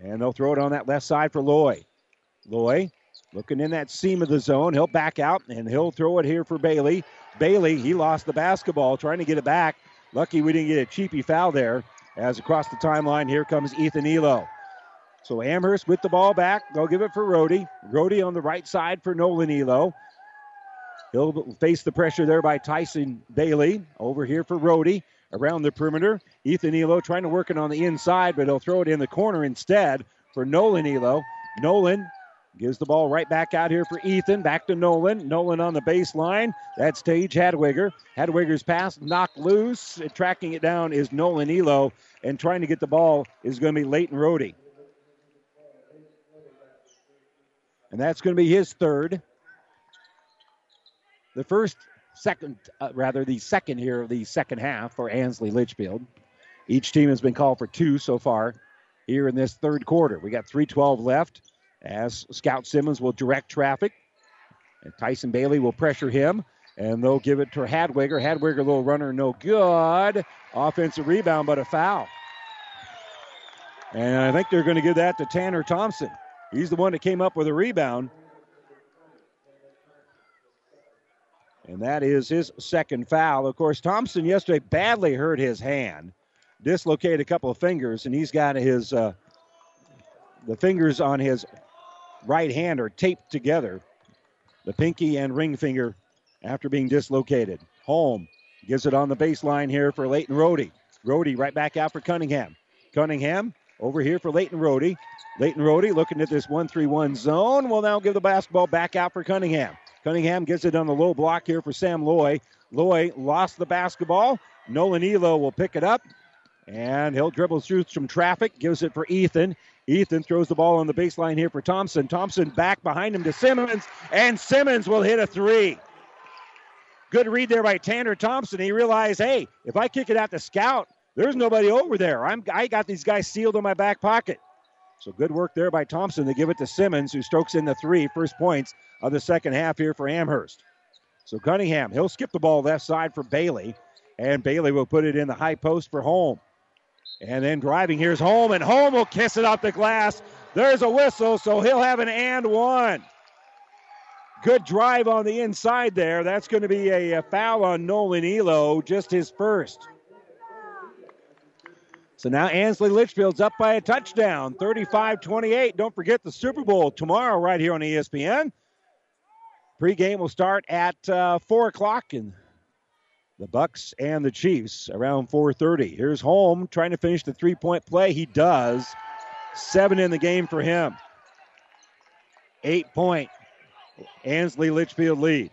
And they'll throw it on that left side for Loy. Loy looking in that seam of the zone. He'll back out and he'll throw it here for Bailey. Bailey, he lost the basketball, trying to get it back. Lucky we didn't get a cheapy foul there. As across the timeline, here comes Ethan Elo. So Amherst with the ball back. They'll give it for Rohde. Rohde on the right side for Nolan Elo. He'll face the pressure there by Tyson Bailey. Over here for Rohde around the perimeter. Ethan Elo trying to work it on the inside, but he'll throw it in the corner instead for Nolan Elo. Nolan gives the ball right back out here for Ethan. Back to Nolan. Nolan on the baseline. That's Tage Hadwiger. Hadwiger's pass knocked loose. Tracking it down is Nolan Elo. And trying to get the ball is going to be Leighton Rohde. And that's going to be his third. The first, second, uh, rather, the second here of the second half for Ansley Litchfield. Each team has been called for two so far here in this third quarter. We got 312 left as Scout Simmons will direct traffic. And Tyson Bailey will pressure him. And they'll give it to Hadwiger. Hadwiger, little runner, no good. Offensive rebound, but a foul. And I think they're going to give that to Tanner Thompson. He's the one that came up with a rebound. And that is his second foul. Of course, Thompson yesterday badly hurt his hand, dislocated a couple of fingers, and he's got his uh, the fingers on his right hand are taped together, the pinky and ring finger, after being dislocated. Holm gives it on the baseline here for Leighton Rohde. Rohde right back out for Cunningham. Cunningham over here for Leighton Rohde. Leighton Rohde looking at this 1 3 1 zone. Will now give the basketball back out for Cunningham. Cunningham gets it on the low block here for Sam Loy. Loy lost the basketball. Nolan Elo will pick it up. And he'll dribble through some traffic, gives it for Ethan. Ethan throws the ball on the baseline here for Thompson. Thompson back behind him to Simmons, and Simmons will hit a three. Good read there by Tanner Thompson. He realized, hey, if I kick it out to Scout, there's nobody over there. I'm I got these guys sealed in my back pocket. So good work there by Thompson to give it to Simmons, who strokes in the three, first points of the second half here for Amherst. So Cunningham, he'll skip the ball left side for Bailey, and Bailey will put it in the high post for Holm. And then driving here's Holm, and Holm will kiss it off the glass. There's a whistle, so he'll have an and one. Good drive on the inside there. That's going to be a foul on Nolan Elo, just his first. So now Ansley Litchfield's up by a touchdown, 35 28. Don't forget the Super Bowl tomorrow, right here on ESPN. Pre-game will start at uh, 4 o'clock, and the Bucks and the Chiefs around 4:30. Here's Holm trying to finish the three-point play. He does. Seven in the game for him. Eight-point Ansley Litchfield lead.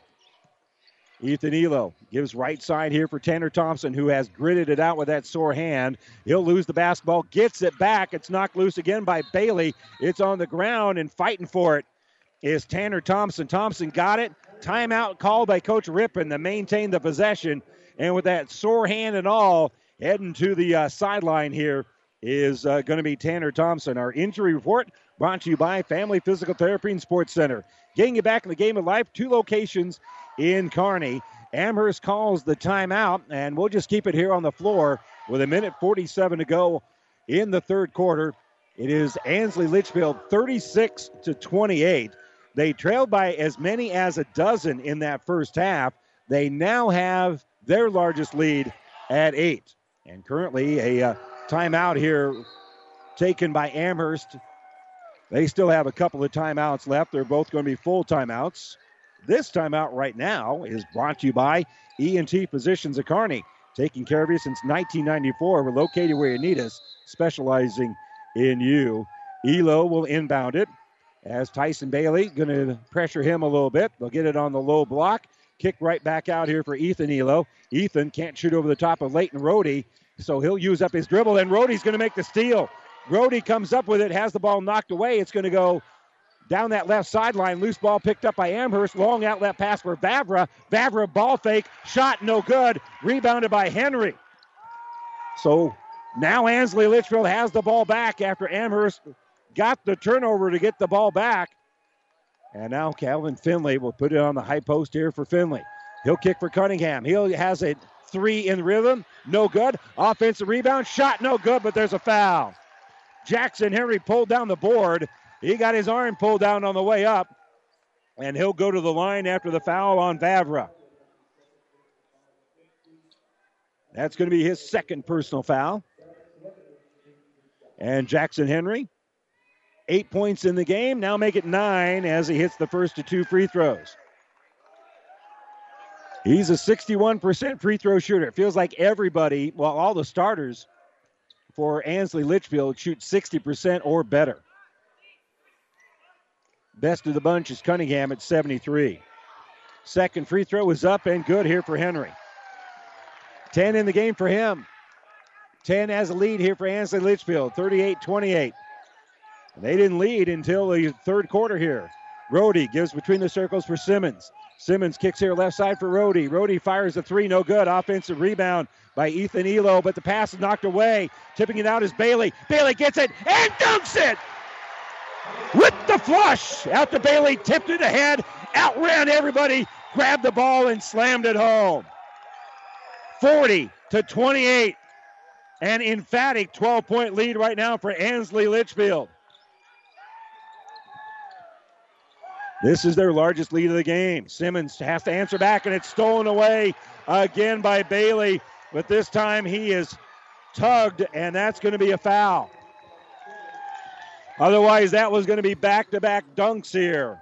Ethan Elo gives right side here for Tanner Thompson, who has gritted it out with that sore hand. He'll lose the basketball, gets it back. It's knocked loose again by Bailey. It's on the ground and fighting for it is Tanner Thompson. Thompson got it. Timeout called by Coach Rippon to maintain the possession. And with that sore hand and all, heading to the uh, sideline here is uh, going to be Tanner Thompson. Our injury report brought to you by Family Physical Therapy and Sports Center. Getting you back in the game of life, two locations in Kearney. Amherst calls the timeout, and we'll just keep it here on the floor with a minute 47 to go in the third quarter. It is Ansley Litchfield 36 to 28. They trailed by as many as a dozen in that first half. They now have their largest lead at eight. And currently, a uh, timeout here taken by Amherst. They still have a couple of timeouts left. They're both going to be full timeouts. This timeout right now is brought to you by ENT Physicians of Kearney, taking care of you since 1994. We're located where you need us, specializing in you. Elo will inbound it as Tyson Bailey going to pressure him a little bit. They'll get it on the low block. Kick right back out here for Ethan Elo. Ethan can't shoot over the top of Leighton Rohde, so he'll use up his dribble, and Rohde's going to make the steal. Rohde comes up with it, has the ball knocked away. It's going to go down that left sideline. Loose ball picked up by Amherst. Long outlet pass for Vavra. Vavra ball fake. Shot no good. Rebounded by Henry. So now Ansley Litchfield has the ball back after Amherst got the turnover to get the ball back. And now Calvin Finley will put it on the high post here for Finley. He'll kick for Cunningham. He has a three in rhythm. No good. Offensive rebound. Shot no good, but there's a foul. Jackson Henry pulled down the board. He got his arm pulled down on the way up. And he'll go to the line after the foul on Vavra. That's going to be his second personal foul. And Jackson Henry Eight points in the game. Now make it nine as he hits the first of two free throws. He's a 61% free throw shooter. It feels like everybody, well, all the starters for Ansley Litchfield shoot 60% or better. Best of the bunch is Cunningham at 73. Second free throw is up and good here for Henry. 10 in the game for him. 10 has a lead here for Ansley Litchfield, 38 28. They didn't lead until the third quarter here. Rohde gives between the circles for Simmons. Simmons kicks here left side for Rohde. Rohde fires a three, no good. Offensive rebound by Ethan Elo, but the pass is knocked away. Tipping it out is Bailey. Bailey gets it and dunks it with the flush. Out to Bailey, tipped it ahead, outran everybody, grabbed the ball and slammed it home. 40 to 28. An emphatic 12 point lead right now for Ansley Litchfield. This is their largest lead of the game. Simmons has to answer back, and it's stolen away again by Bailey. But this time he is tugged, and that's going to be a foul. Otherwise, that was going to be back to back dunks here.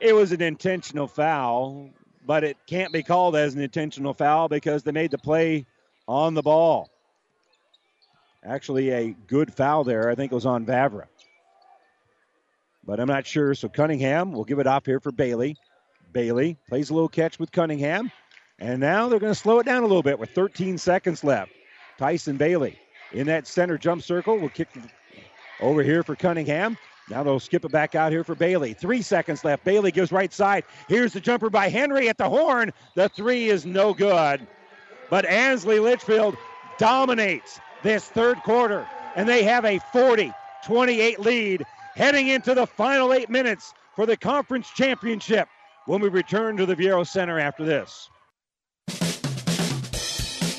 It was an intentional foul, but it can't be called as an intentional foul because they made the play on the ball. Actually, a good foul there. I think it was on Vavra. But I'm not sure. So Cunningham will give it off here for Bailey. Bailey plays a little catch with Cunningham. And now they're going to slow it down a little bit with 13 seconds left. Tyson Bailey in that center jump circle will kick over here for Cunningham. Now they'll skip it back out here for Bailey. Three seconds left. Bailey gives right side. Here's the jumper by Henry at the horn. The three is no good. But Ansley Litchfield dominates this third quarter, and they have a 40 28 lead heading into the final eight minutes for the conference championship when we return to the Viaero Center after this.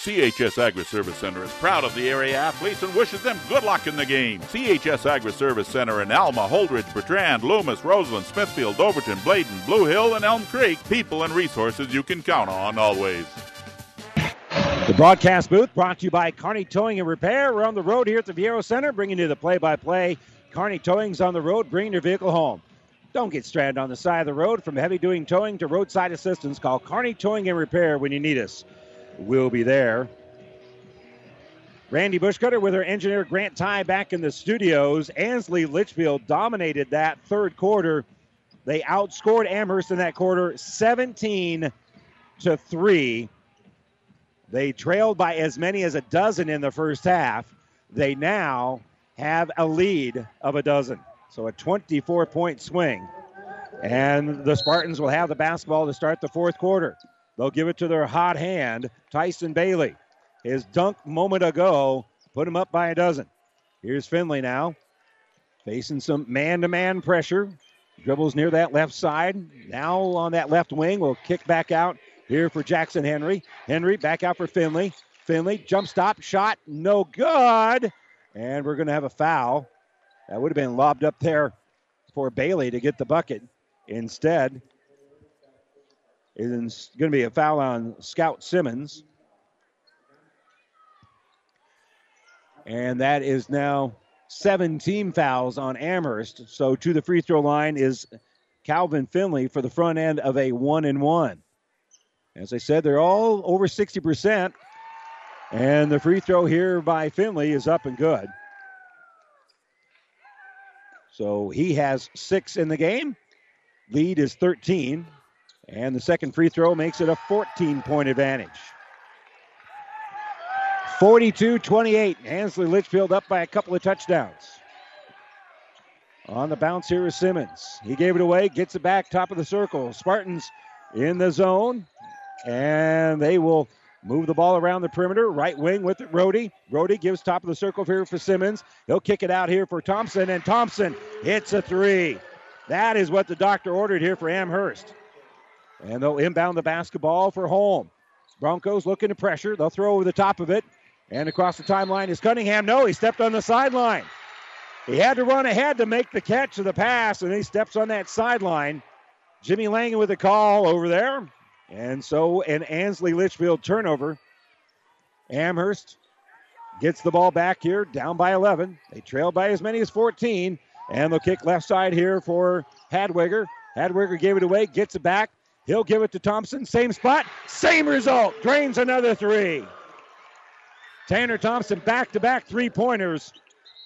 CHS Agri Service Center is proud of the area athletes and wishes them good luck in the game. CHS Agri Service Center in Alma, Holdrege, Bertrand, Loomis, Roseland, Smithfield, Overton, Bladen, Blue Hill, and Elm Creek. People and resources you can count on always. The broadcast booth brought to you by Kearney Towing and Repair. We're on the road here at the Viaero Center, bringing you the play-by-play. Kearney Towing's on the road, bringing your vehicle home. Don't get stranded on the side of the road. From heavy-duty towing to roadside assistance, call Kearney Towing and Repair when you need us will be there. Randy Bushcutter with our engineer Grant Ty back in the studios. Ansley Litchfield dominated that third quarter. They outscored Amherst in that quarter 17 to 3. They trailed by as many as a dozen in the first half. They now have a lead of a dozen. So a 24 point swing. And the Spartans will have the basketball to start the fourth quarter. They'll give it to their hot hand, Tyson Bailey. His dunk moment ago put him up by a dozen. Here's Finley now, facing some man to man pressure. Dribbles near that left side. Now on that left wing, will kick back out here for Jackson Henry. Henry back out for Finley. Finley jump stop shot, no good. And we're going to have a foul. That would have been lobbed up there for Bailey to get the bucket. Instead, it's going to be a foul on Scout Simmons. And that is now seven team fouls on Amherst. So to the free throw line is Calvin Finley for the front end of a one and one. As I said, they're all over 60%. And the free throw here by Finley is up and good. So he has six in the game. Lead is 13. And the second free throw makes it a 14 point advantage. 42 28. Ansley Litchfield up by a couple of touchdowns. On the bounce here is Simmons. He gave it away, gets it back, top of the circle. Spartans in the zone, and they will move the ball around the perimeter. Right wing with it, Rohde. Rohde gives top of the circle here for Simmons. He'll kick it out here for Thompson, and Thompson hits a three. That is what the doctor ordered here for Amherst. And they'll inbound the basketball for Holm. Broncos looking to pressure. They'll throw over the top of it. And across the timeline is Cunningham. No, he stepped on the sideline. He had to run ahead to make the catch of the pass, and he steps on that sideline. Jimmy Langen with a call over there. And so an Ansley Litchfield turnover. Amherst gets the ball back here, down by 11. They trail by as many as 14. And they'll kick left side here for Hadwiger. Hadwiger gave it away, gets it back. He'll give it to Thompson. Same spot, same result. Drains another three. Tanner Thompson back to back three pointers.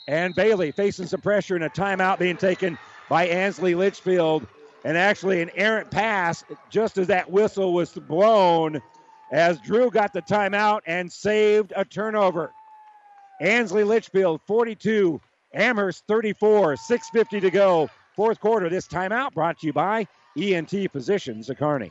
And Bailey facing some pressure and a timeout being taken by Ansley Litchfield. And actually, an errant pass just as that whistle was blown as Drew got the timeout and saved a turnover. Ansley Litchfield 42, Amherst 34, 6.50 to go. Fourth quarter. This timeout brought to you by ENT Physicians of Kearney.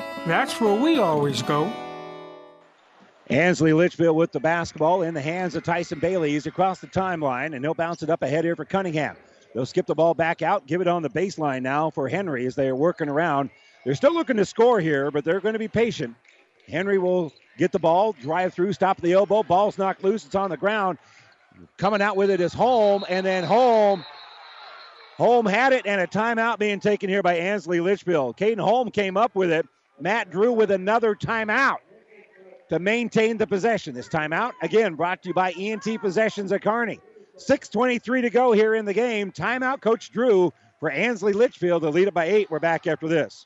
that's where we always go. Ansley Litchfield with the basketball in the hands of Tyson Bailey. He's across the timeline, and he'll bounce it up ahead here for Cunningham. They'll skip the ball back out, give it on the baseline now for Henry as they are working around. They're still looking to score here, but they're going to be patient. Henry will get the ball, drive through, stop the elbow. Ball's knocked loose. It's on the ground. Coming out with it is Holm, and then Holm. Holm had it, and a timeout being taken here by Ansley Litchfield. Caden Holm came up with it. Matt Drew with another timeout to maintain the possession. This timeout, again, brought to you by ENT Physicians at Kearney. 6.23 to go here in the game. Timeout, Coach Drew for Ansley Litchfield to lead it by eight. We're back after this.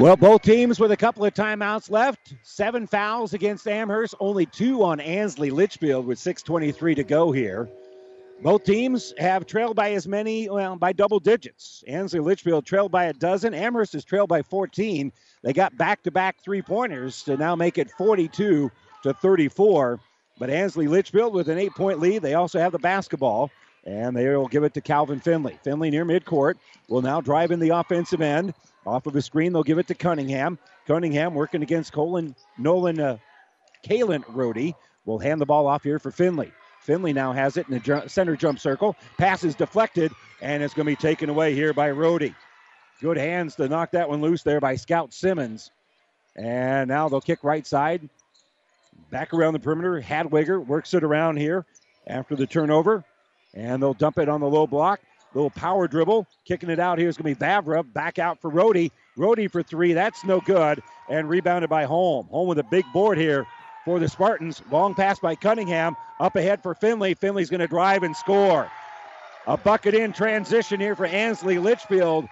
Well, both teams with a couple of timeouts left. Seven fouls against Amherst, only two on Ansley Litchfield with 6.23 to go here. Both teams have trailed by as many, well, by double digits. Ansley Litchfield trailed by a dozen. Amherst is trailed by 14. They got back to back three pointers to now make it 42 to 34. But Ansley Litchfield with an eight point lead. They also have the basketball, and they will give it to Calvin Finley. Finley near midcourt will now drive in the offensive end. Off of a screen, they'll give it to Cunningham. Cunningham working against Colin Nolan uh, Kalen Rohde will hand the ball off here for Finley. Finley now has it in the center jump circle. Pass is deflected, and it's going to be taken away here by Rohde. Good hands to knock that one loose there by Scout Simmons. And now they'll kick right side. Back around the perimeter. Hadwiger works it around here after the turnover. And they'll dump it on the low block. Little power dribble. Kicking it out here is going to be Vavra. Back out for Rohde. Rohde for three. That's no good. And rebounded by Holm. Holm with a big board here for the Spartans. Long pass by Cunningham. Up ahead for Finley. Finley's going to drive and score. A bucket in transition here for Ansley Litchfield.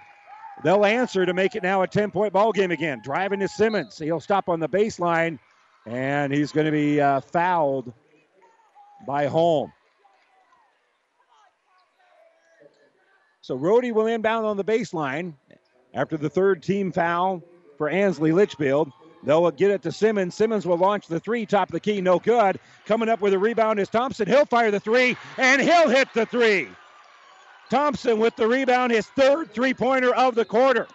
They'll answer to make it now a 10 point ball game again. Driving to Simmons. He'll stop on the baseline, and he's going to be uh, fouled by Holm. So Rohde will inbound on the baseline after the third team foul for Ansley Litchfield. They'll get it to Simmons. Simmons will launch the three, top of the key, no good. Coming up with a rebound is Thompson. He'll fire the three, and he'll hit the three. Thompson with the rebound, his third three pointer of the quarter.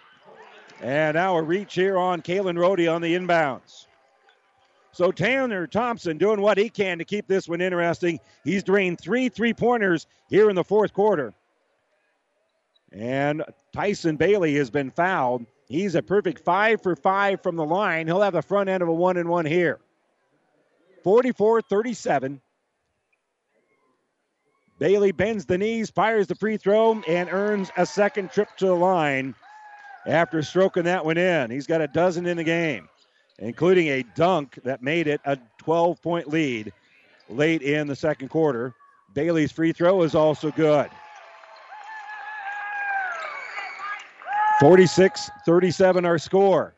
And now a reach here on Kalen Rohde on the inbounds. So Tanner Thompson doing what he can to keep this one interesting. He's drained three three pointers here in the fourth quarter. And Tyson Bailey has been fouled. He's a perfect five for five from the line. He'll have the front end of a one and one here. 44 37. Bailey bends the knees, fires the free throw, and earns a second trip to the line after stroking that one in. He's got a dozen in the game, including a dunk that made it a 12 point lead late in the second quarter. Bailey's free throw is also good. 46 37 our score.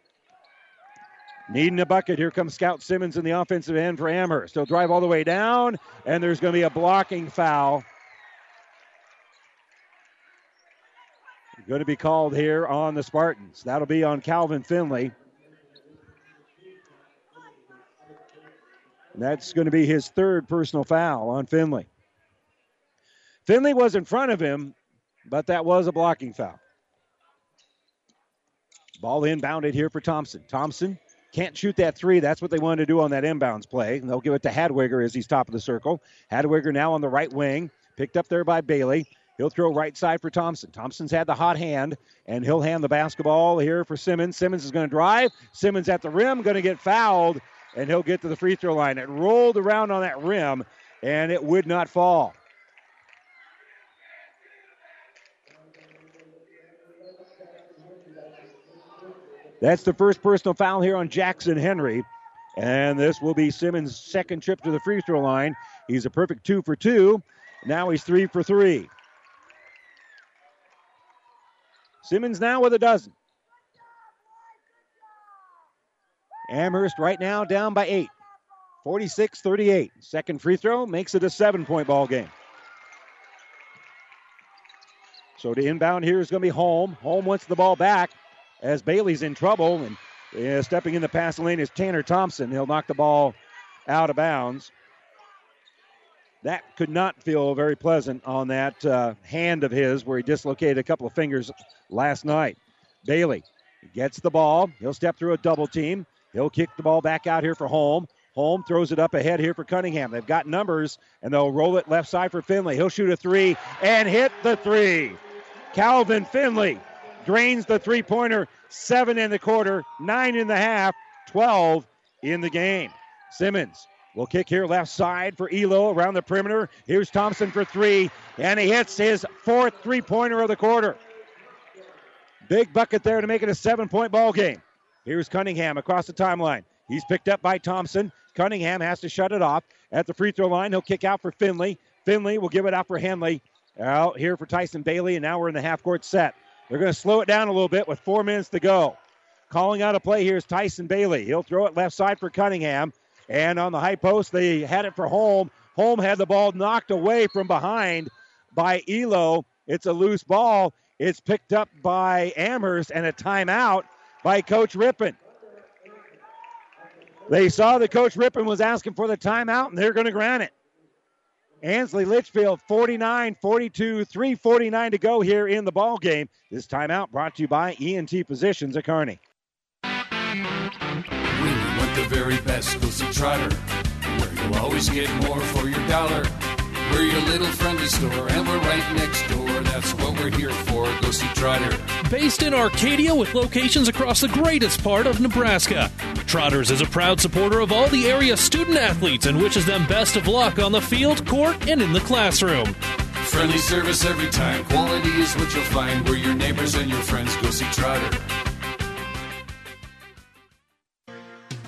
Needing a bucket. Here comes Scout Simmons in the offensive end for Amherst. He'll drive all the way down, and there's going to be a blocking foul. Going to be called here on the Spartans. That'll be on Calvin Finley. And that's going to be his third personal foul on Finley. Finley was in front of him, but that was a blocking foul. Ball inbounded here for Thompson. Thompson can't shoot that three. That's what they wanted to do on that inbounds play. And they'll give it to Hadwiger as he's top of the circle. Hadwiger now on the right wing, picked up there by Bailey. He'll throw right side for Thompson. Thompson's had the hot hand, and he'll hand the basketball here for Simmons. Simmons is going to drive. Simmons at the rim, going to get fouled, and he'll get to the free throw line. It rolled around on that rim, and it would not fall. That's the first personal foul here on Jackson Henry. And this will be Simmons' second trip to the free throw line. He's a perfect two for two. Now he's three for three. Simmons now with a dozen. Amherst right now down by eight. 46 38. Second free throw makes it a seven point ball game. So to inbound here is going to be Holm. Holm wants the ball back as Bailey's in trouble. And stepping in the pass lane is Tanner Thompson. He'll knock the ball out of bounds. That could not feel very pleasant on that uh, hand of his where he dislocated a couple of fingers last night. Bailey gets the ball. He'll step through a double team. He'll kick the ball back out here for Holm. Holm throws it up ahead here for Cunningham. They've got numbers, and they'll roll it left side for Finley. He'll shoot a three and hit the three. Calvin Finley drains the three pointer. Seven in the quarter, nine in the half, 12 in the game. Simmons will kick here left side for Elo around the perimeter. Here's Thompson for three, and he hits his fourth three pointer of the quarter. Big bucket there to make it a seven point ball game. Here's Cunningham across the timeline. He's picked up by Thompson. Cunningham has to shut it off at the free throw line. He'll kick out for Finley. Finley will give it out for Henry. Out here for Tyson Bailey, and now we're in the half court set. They're going to slow it down a little bit with four minutes to go. Calling out a play here is Tyson Bailey. He'll throw it left side for Cunningham. And on the high post, they had it for Holm. Holm had the ball knocked away from behind by Elo. It's a loose ball. It's picked up by Amherst and a timeout by Coach Rippon. They saw that Coach Rippon was asking for the timeout, and they're going to grant it. Ansley Litchfield 49 42, 349 to go here in the ball game. This timeout brought to you by ENT Physicians at Kearney. When want the very best, go see Trotter, where you'll always get more for your dollar. We're your little friendly store, and we're right next door. That's what we're here for. Go see Trotter. Based in Arcadia with locations across the greatest part of Nebraska. Trotters is a proud supporter of all the area student athletes and wishes them best of luck on the field, court, and in the classroom. Friendly service every time. Quality is what you'll find. We're your neighbors and your friends. Go see Trotter.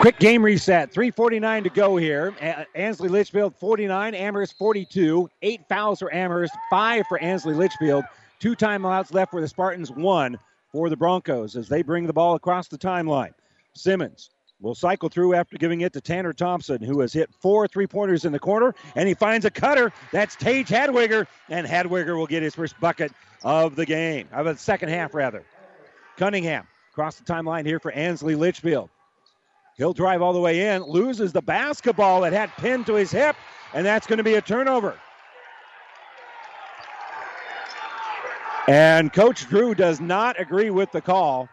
Quick game reset. 349 to go here. Ansley Litchfield 49, Amherst 42. Eight fouls for Amherst, five for Ansley Litchfield. Two timeouts left for the Spartans, one for the Broncos as they bring the ball across the timeline. Simmons will cycle through after giving it to Tanner Thompson, who has hit four three pointers in the corner, and he finds a cutter. That's Tage Hadwiger, and Hadwiger will get his first bucket of the game, of the second half, rather. Cunningham across the timeline here for Ansley Litchfield. He'll drive all the way in, loses the basketball that had pinned to his hip, and that's going to be a turnover. And Coach Drew does not agree with the call.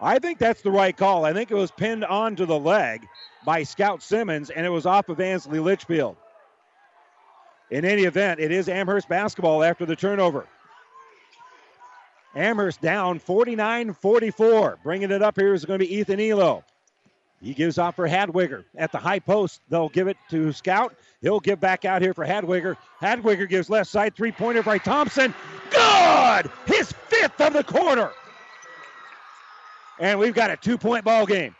I think that's the right call. I think it was pinned onto the leg by Scout Simmons, and it was off of Ansley Litchfield. In any event, it is Amherst basketball after the turnover. Amherst down 49 44. Bringing it up here is going to be Ethan Elo. He gives off for Hadwiger at the high post. They'll give it to Scout. He'll give back out here for Hadwiger. Hadwiger gives left side three pointer by Thompson. Good! His fifth of the quarter. And we've got a two point ball game.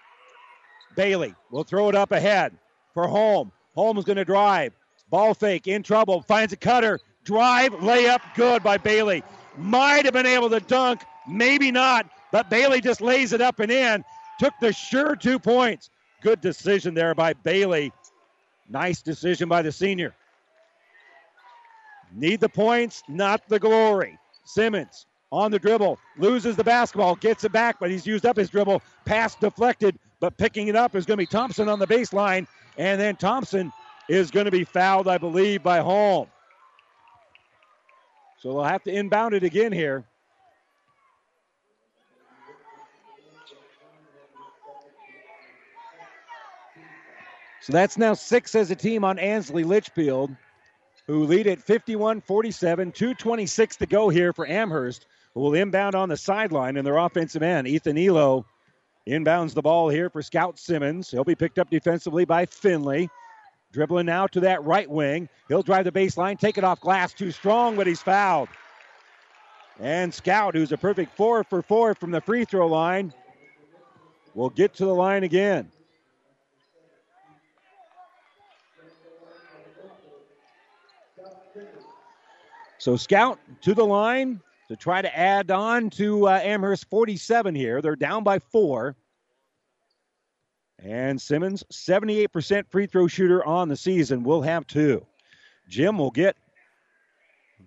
Bailey will throw it up ahead for Holm. Holm is going to drive. Ball fake in trouble. Finds a cutter. Drive, layup, good by Bailey. Might have been able to dunk, maybe not, but Bailey just lays it up and in. Took the sure two points. Good decision there by Bailey. Nice decision by the senior. Need the points, not the glory. Simmons on the dribble, loses the basketball, gets it back, but he's used up his dribble. Pass deflected, but picking it up is going to be Thompson on the baseline. And then Thompson is going to be fouled, I believe, by Holm. So they'll have to inbound it again here. So that's now six as a team on Ansley Litchfield, who lead at 51 47, 226 to go here for Amherst, who will inbound on the sideline in their offensive end. Ethan Elo Inbounds the ball here for Scout Simmons. He'll be picked up defensively by Finley. Dribbling now to that right wing. He'll drive the baseline, take it off glass. Too strong, but he's fouled. And Scout, who's a perfect four for four from the free throw line, will get to the line again. So Scout to the line to try to add on to uh, Amherst 47 here. They're down by four. And Simmons, 78% free throw shooter on the season, will have two. Gym will get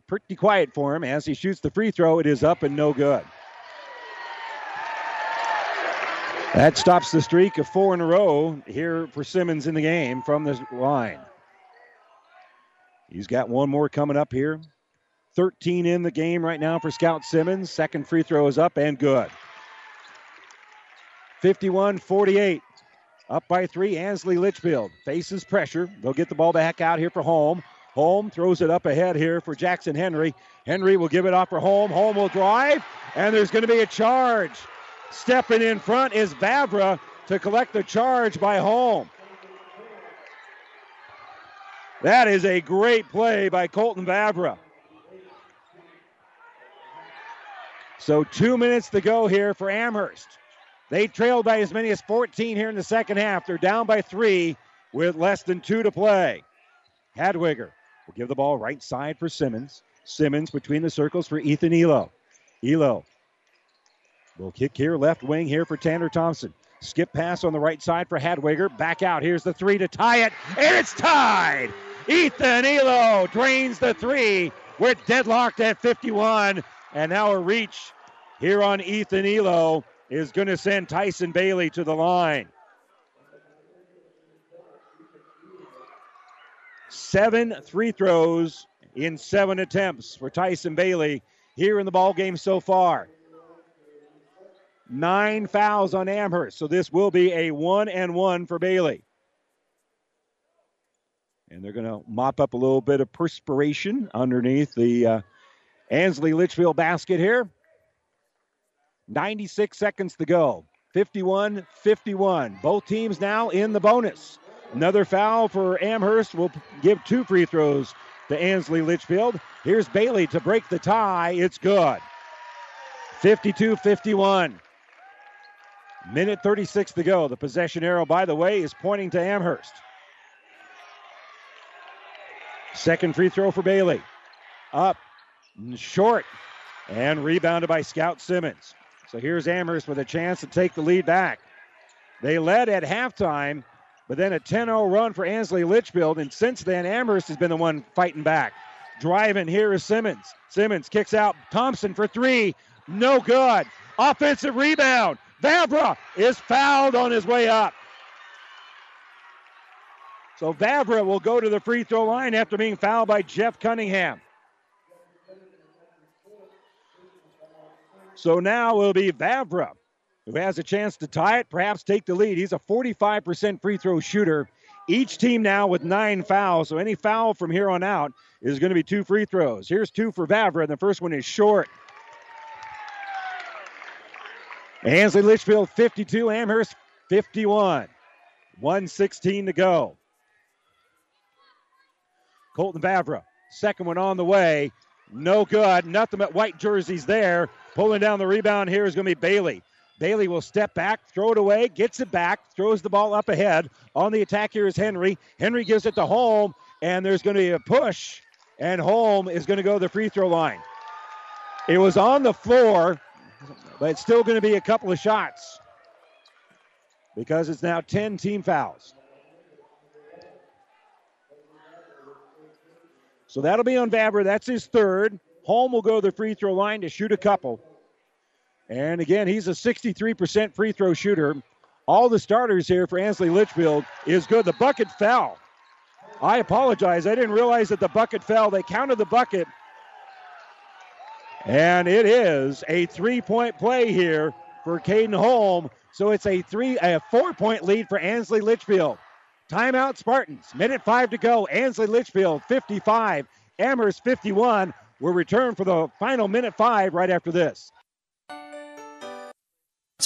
pretty quiet for him as he shoots the free throw. It is up and no good. That stops the streak of four in a row here for Simmons in the game from the line. He's got one more coming up here. 13 in the game right now for Scout Simmons. Second free throw is up and good. 51 48. Up by three, Ansley Litchfield faces pressure. They'll get the ball back out here for Holm. Holm throws it up ahead here for Jackson Henry. Henry will give it off for Holm. Holm will drive, and there's going to be a charge. Stepping in front is Vavra to collect the charge by Holm. That is a great play by Colton Vavra. So two minutes to go here for Amherst. They trailed by as many as 14 here in the second half. They're down by three with less than two to play. Hadwiger will give the ball right side for Simmons. Simmons between the circles for Ethan Elo. Elo will kick here, left wing here for Tanner Thompson. Skip pass on the right side for Hadwiger. Back out. Here's the three to tie it, and it's tied. Ethan Elo drains the three. We're deadlocked at 51, and now a reach here on Ethan Elo is going to send Tyson Bailey to the line. Seven free throws in seven attempts for Tyson Bailey here in the ball game so far. Nine fouls on Amherst, so this will be a one and one for Bailey. And they're going to mop up a little bit of perspiration underneath the uh, Ansley Litchfield basket here. 96 seconds to go. 51 51. Both teams now in the bonus. Another foul for Amherst will give two free throws to Ansley Litchfield. Here's Bailey to break the tie. It's good. 52 51. Minute 36 to go. The possession arrow, by the way, is pointing to Amherst. Second free throw for Bailey. Up, short, and rebounded by Scout Simmons. So here's Amherst with a chance to take the lead back. They led at halftime, but then a 10 0 run for Ansley Litchfield, and since then, Amherst has been the one fighting back. Driving here is Simmons. Simmons kicks out Thompson for three. No good. Offensive rebound. Vavra is fouled on his way up. So Vavra will go to the free throw line after being fouled by Jeff Cunningham. So now it'll be Vavra who has a chance to tie it, perhaps take the lead. He's a 45% free throw shooter. Each team now with nine fouls, so any foul from here on out is going to be two free throws. Here's two for Vavra, and the first one is short. Ansley Litchfield 52, Amherst 51. 116 to go. Colton Vavra, second one on the way. No good. Nothing but white jerseys there. Pulling down the rebound here is going to be Bailey. Bailey will step back, throw it away, gets it back, throws the ball up ahead. On the attack here is Henry. Henry gives it to Holm, and there's going to be a push, and Holm is going to go to the free throw line. It was on the floor, but it's still going to be a couple of shots because it's now 10 team fouls. So that'll be on Vavra. That's his third. Holm will go to the free throw line to shoot a couple. And again, he's a 63% free throw shooter. All the starters here for Ansley Litchfield is good. The bucket fell. I apologize. I didn't realize that the bucket fell. They counted the bucket. And it is a three point play here for Caden Holm. So it's a three, a four point lead for Ansley Litchfield. Timeout Spartans. Minute five to go. Ansley Litchfield 55, Amherst 51. We'll return for the final minute five right after this.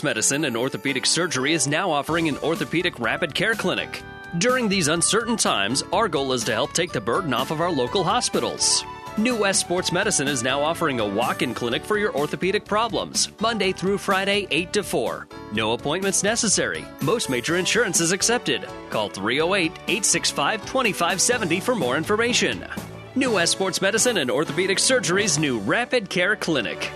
Medicine and Orthopedic Surgery is now offering an orthopedic rapid care clinic. During these uncertain times, our goal is to help take the burden off of our local hospitals. New West Sports Medicine is now offering a walk in clinic for your orthopedic problems, Monday through Friday, 8 to 4. No appointments necessary. Most major insurance is accepted. Call 308 865 2570 for more information. New West Sports Medicine and Orthopedic Surgery's new Rapid Care Clinic.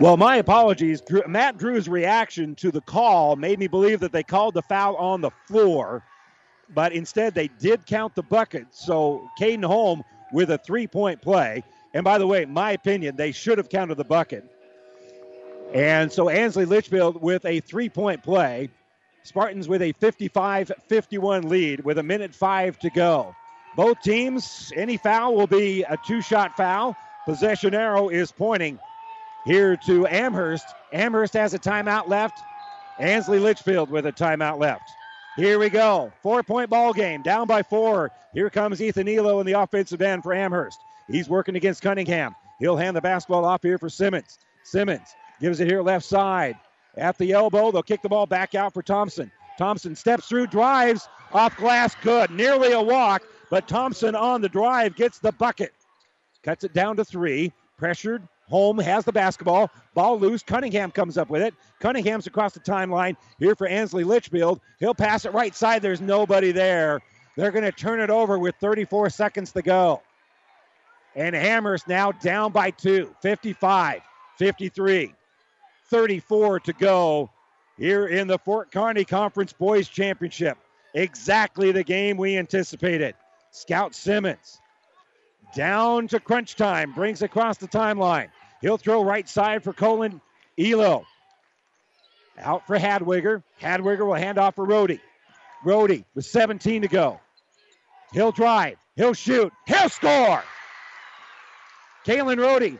Well, my apologies. Matt Drew's reaction to the call made me believe that they called the foul on the floor, but instead they did count the bucket. So Caden Holm with a three point play. And by the way, my opinion, they should have counted the bucket. And so Ansley Litchfield with a three point play. Spartans with a 55 51 lead with a minute five to go. Both teams, any foul will be a two shot foul. Possession arrow is pointing here to Amherst. Amherst has a timeout left. Ansley Litchfield with a timeout left. Here we go. Four point ball game. Down by four. Here comes Ethan Elo in the offensive end for Amherst. He's working against Cunningham. He'll hand the basketball off here for Simmons. Simmons gives it here left side. At the elbow, they'll kick the ball back out for Thompson. Thompson steps through, drives off glass, good. Nearly a walk, but Thompson on the drive gets the bucket. Cuts it down to three. Pressured, Holm has the basketball. Ball loose. Cunningham comes up with it. Cunningham's across the timeline here for Ansley Litchfield. He'll pass it right side. There's nobody there. They're going to turn it over with 34 seconds to go. And Amherst now down by two 55, 53, 34 to go here in the Fort Kearney Conference Boys Championship. Exactly the game we anticipated. Scout Simmons down to crunch time, brings across the timeline. He'll throw right side for Colin Elo. Out for Hadwiger. Hadwiger will hand off for Rohde. Rohde with 17 to go. He'll drive. He'll shoot. He'll score. Kalen Rohde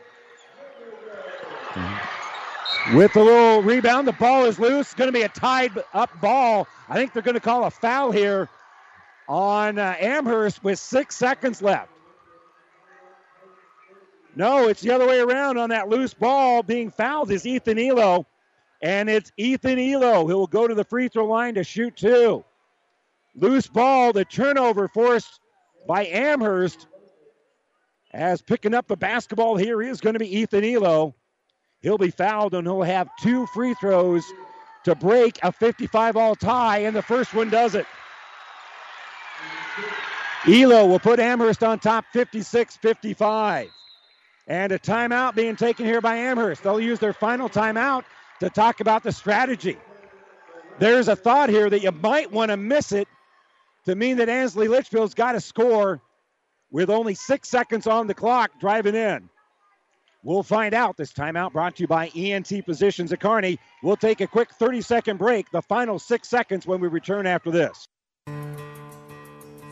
with a little rebound. The ball is loose. It's going to be a tied up ball. I think they're going to call a foul here on uh, Amherst with six seconds left. No, it's the other way around on that loose ball. Being fouled is Ethan Elo. And it's Ethan Elo who will go to the free throw line to shoot two. Loose ball, the turnover forced by Amherst. As picking up the basketball here is going to be Ethan Elo. He'll be fouled and he'll have two free throws to break a 55 all tie, and the first one does it. Elo will put Amherst on top 56 55. And a timeout being taken here by Amherst. They'll use their final timeout to talk about the strategy. There's a thought here that you might want to miss it to mean that Ansley Litchfield's got to score with only six seconds on the clock driving in. We'll find out. This timeout brought to you by ENT Physicians at Kearney. We'll take a quick 30 second break, the final six seconds when we return after this.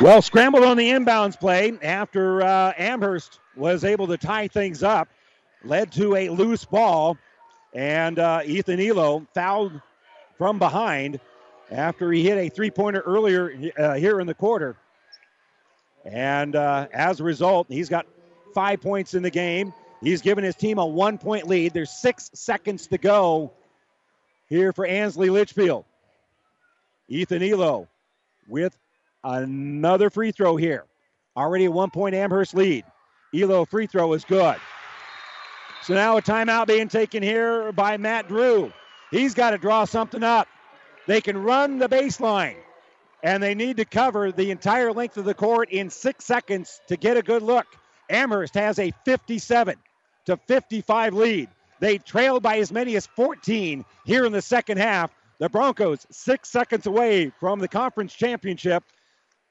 Well, scrambled on the inbounds play after uh, Amherst was able to tie things up, led to a loose ball, and uh, Ethan Elo fouled from behind after he hit a three pointer earlier uh, here in the quarter. And uh, as a result, he's got five points in the game. He's given his team a one point lead. There's six seconds to go here for Ansley Litchfield. Ethan Elo with Another free throw here. Already a one point Amherst lead. Elo free throw is good. So now a timeout being taken here by Matt Drew. He's got to draw something up. They can run the baseline, and they need to cover the entire length of the court in six seconds to get a good look. Amherst has a 57 to 55 lead. They trailed by as many as 14 here in the second half. The Broncos six seconds away from the conference championship.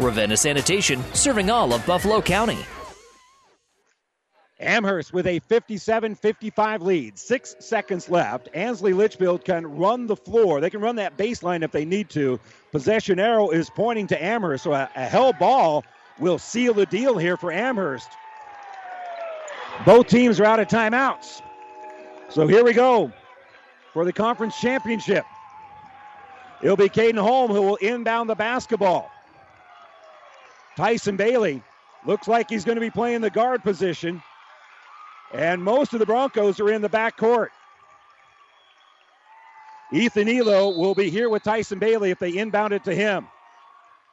Ravenna Sanitation, serving all of Buffalo County. Amherst with a 57 55 lead. Six seconds left. Ansley Litchfield can run the floor. They can run that baseline if they need to. Possession arrow is pointing to Amherst, so a, a held ball will seal the deal here for Amherst. Both teams are out of timeouts. So here we go for the conference championship. It'll be Caden Holm who will inbound the basketball. Tyson Bailey looks like he's going to be playing the guard position. And most of the Broncos are in the back court. Ethan Elo will be here with Tyson Bailey if they inbound it to him.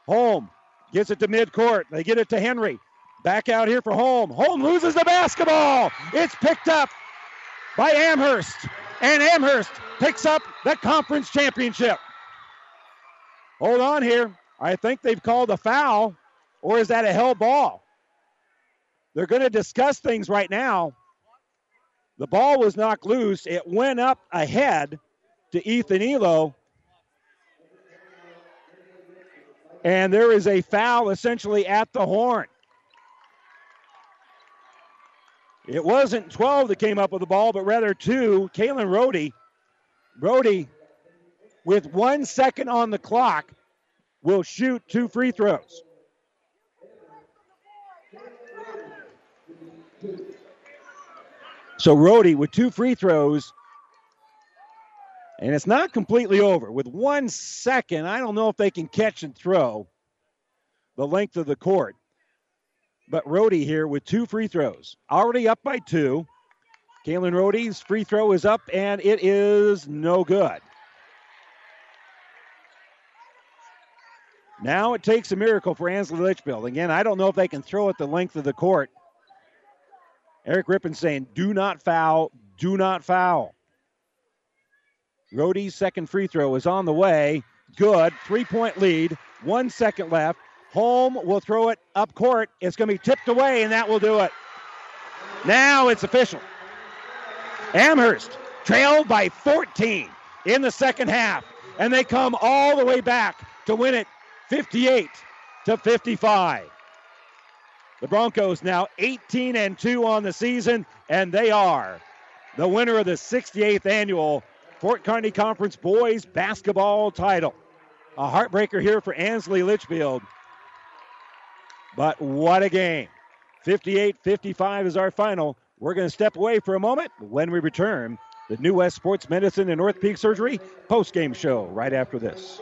Holm gets it to midcourt. They get it to Henry. Back out here for Holm. Holm loses the basketball. It's picked up by Amherst. And Amherst picks up the conference championship. Hold on here. I think they've called a foul, or is that a held ball? They're going to discuss things right now. The ball was knocked loose. It went up ahead to Ethan Elo. And there is a foul essentially at the horn. It wasn't 12 that came up with the ball, but rather two. Kalen Rohde. Rohde, with one second on the clock, will shoot two free throws. So Rohde with two free throws, and it's not completely over. With one second, I don't know if they can catch and throw the length of the court. But Rohde here with two free throws, already up by two. Kalen Rohde's free throw is up, and it is no good. Now it takes a miracle for Ansley Litchfield. Again, I don't know if they can throw it the length of the court. Eric Rippon saying, do not foul, do not foul. Rohde's second free throw is on the way. Good. Three point lead. One second left. Holm will throw it up court. It's going to be tipped away, and that will do it. Now it's official. Amherst trailed by 14 in the second half, and they come all the way back to win it 58 to 55. The Broncos now 18 and 2 on the season, and they are the winner of the 68th annual Fort Kearney Conference Boys Basketball title. A heartbreaker here for Ansley Litchfield. But what a game. 58 55 is our final. We're going to step away for a moment. When we return, the New West Sports Medicine and Orthopedic Surgery post game show right after this.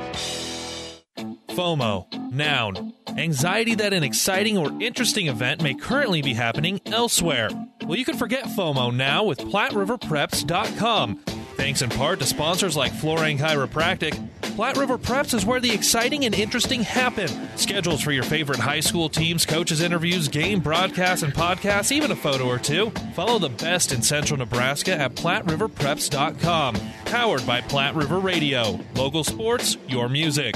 FOMO, noun. Anxiety that an exciting or interesting event may currently be happening elsewhere. Well, you can forget FOMO now with PlatteRiverPreps.com. Thanks in part to sponsors like Florang Chiropractic, Platte River Preps is where the exciting and interesting happen. Schedules for your favorite high school teams, coaches, interviews, game broadcasts, and podcasts, even a photo or two. Follow the best in central Nebraska at PlatteRiverPreps.com. Powered by Platte River Radio. Local sports, your music.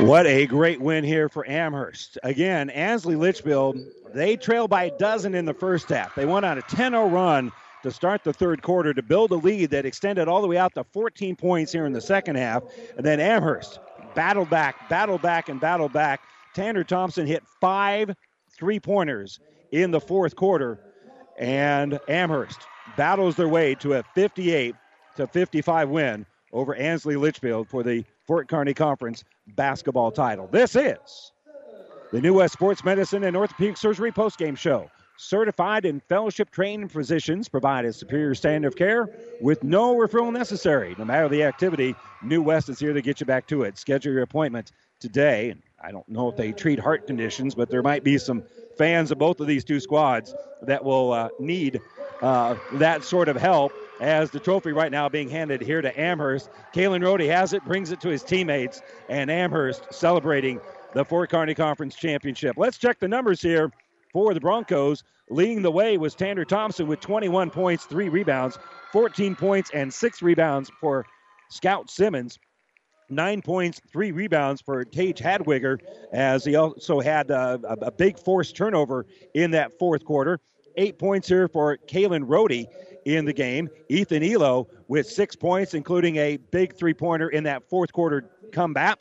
What a great win here for Amherst. Again, Ansley Litchfield, they trailed by a dozen in the first half. They went on a 10 0 run to start the third quarter to build a lead that extended all the way out to 14 points here in the second half. And then Amherst battled back, battled back, and battled back. Tanner Thompson hit five three pointers in the fourth quarter. And Amherst battles their way to a 58 to 55 win over Ansley Litchfield for the Fort Kearney Conference basketball title. This is the New West Sports Medicine and Orthopedic Surgery postgame show. Certified and fellowship trained physicians provide a superior standard of care with no referral necessary. No matter the activity, New West is here to get you back to it. Schedule your appointment today. I don't know if they treat heart conditions, but there might be some fans of both of these two squads that will uh, need uh, that sort of help as the trophy right now being handed here to Amherst. Kalen Rohde has it, brings it to his teammates, and Amherst celebrating the Fort Kearney Conference Championship. Let's check the numbers here for the Broncos. Leading the way was Tanner Thompson with 21 points, three rebounds, 14 points, and six rebounds for Scout Simmons. Nine points, three rebounds for Tage Hadwiger, as he also had uh, a, a big forced turnover in that fourth quarter. Eight points here for Kalen Rohde in the game. Ethan Elo with six points, including a big three pointer in that fourth quarter comeback.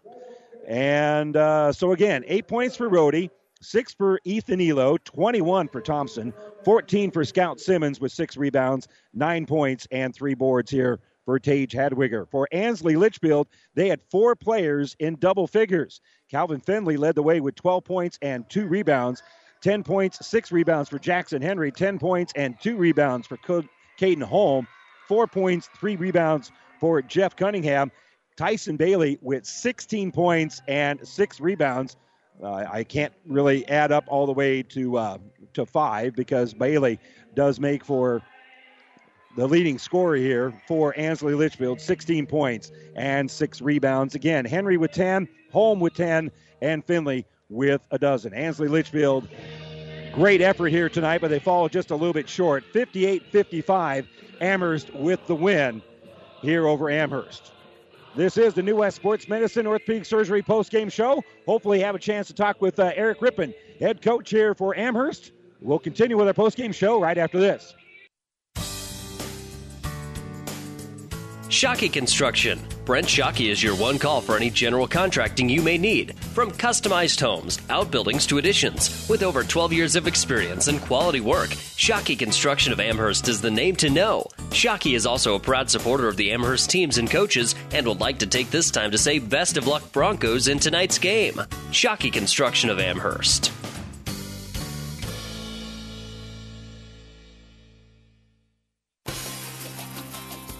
And uh, so, again, eight points for Rohde, six for Ethan Elo, 21 for Thompson, 14 for Scout Simmons with six rebounds, nine points, and three boards here for Tage Hadwiger. For Ansley Litchfield, they had four players in double figures. Calvin Finley led the way with 12 points and two rebounds. 10 points, six rebounds for Jackson Henry, 10 points and two rebounds for Caden Holm. Four points, three rebounds for Jeff Cunningham. Tyson Bailey with 16 points and six rebounds. Uh, I can't really add up all the way to uh, to five because Bailey does make for the leading scorer here for Ansley Litchfield, 16 points and six rebounds. Again, Henry with 10, Holm with 10, and Finley with a dozen. Ansley Litchfield, great effort here tonight, but they fall just a little bit short. 58 55, Amherst with the win here over Amherst. This is the New West Sports Medicine Orthopedic Surgery post-game show. Hopefully, have a chance to talk with uh, Eric Rippon, head coach here for Amherst. We'll continue with our post-game show right after this. Shockey Construction. Brent Shockey is your one call for any general contracting you may need. From customized homes, outbuildings to additions. With over 12 years of experience and quality work, Shockey Construction of Amherst is the name to know. Shockey is also a proud supporter of the Amherst teams and coaches and would like to take this time to say best of luck Broncos in tonight's game. Shockey Construction of Amherst.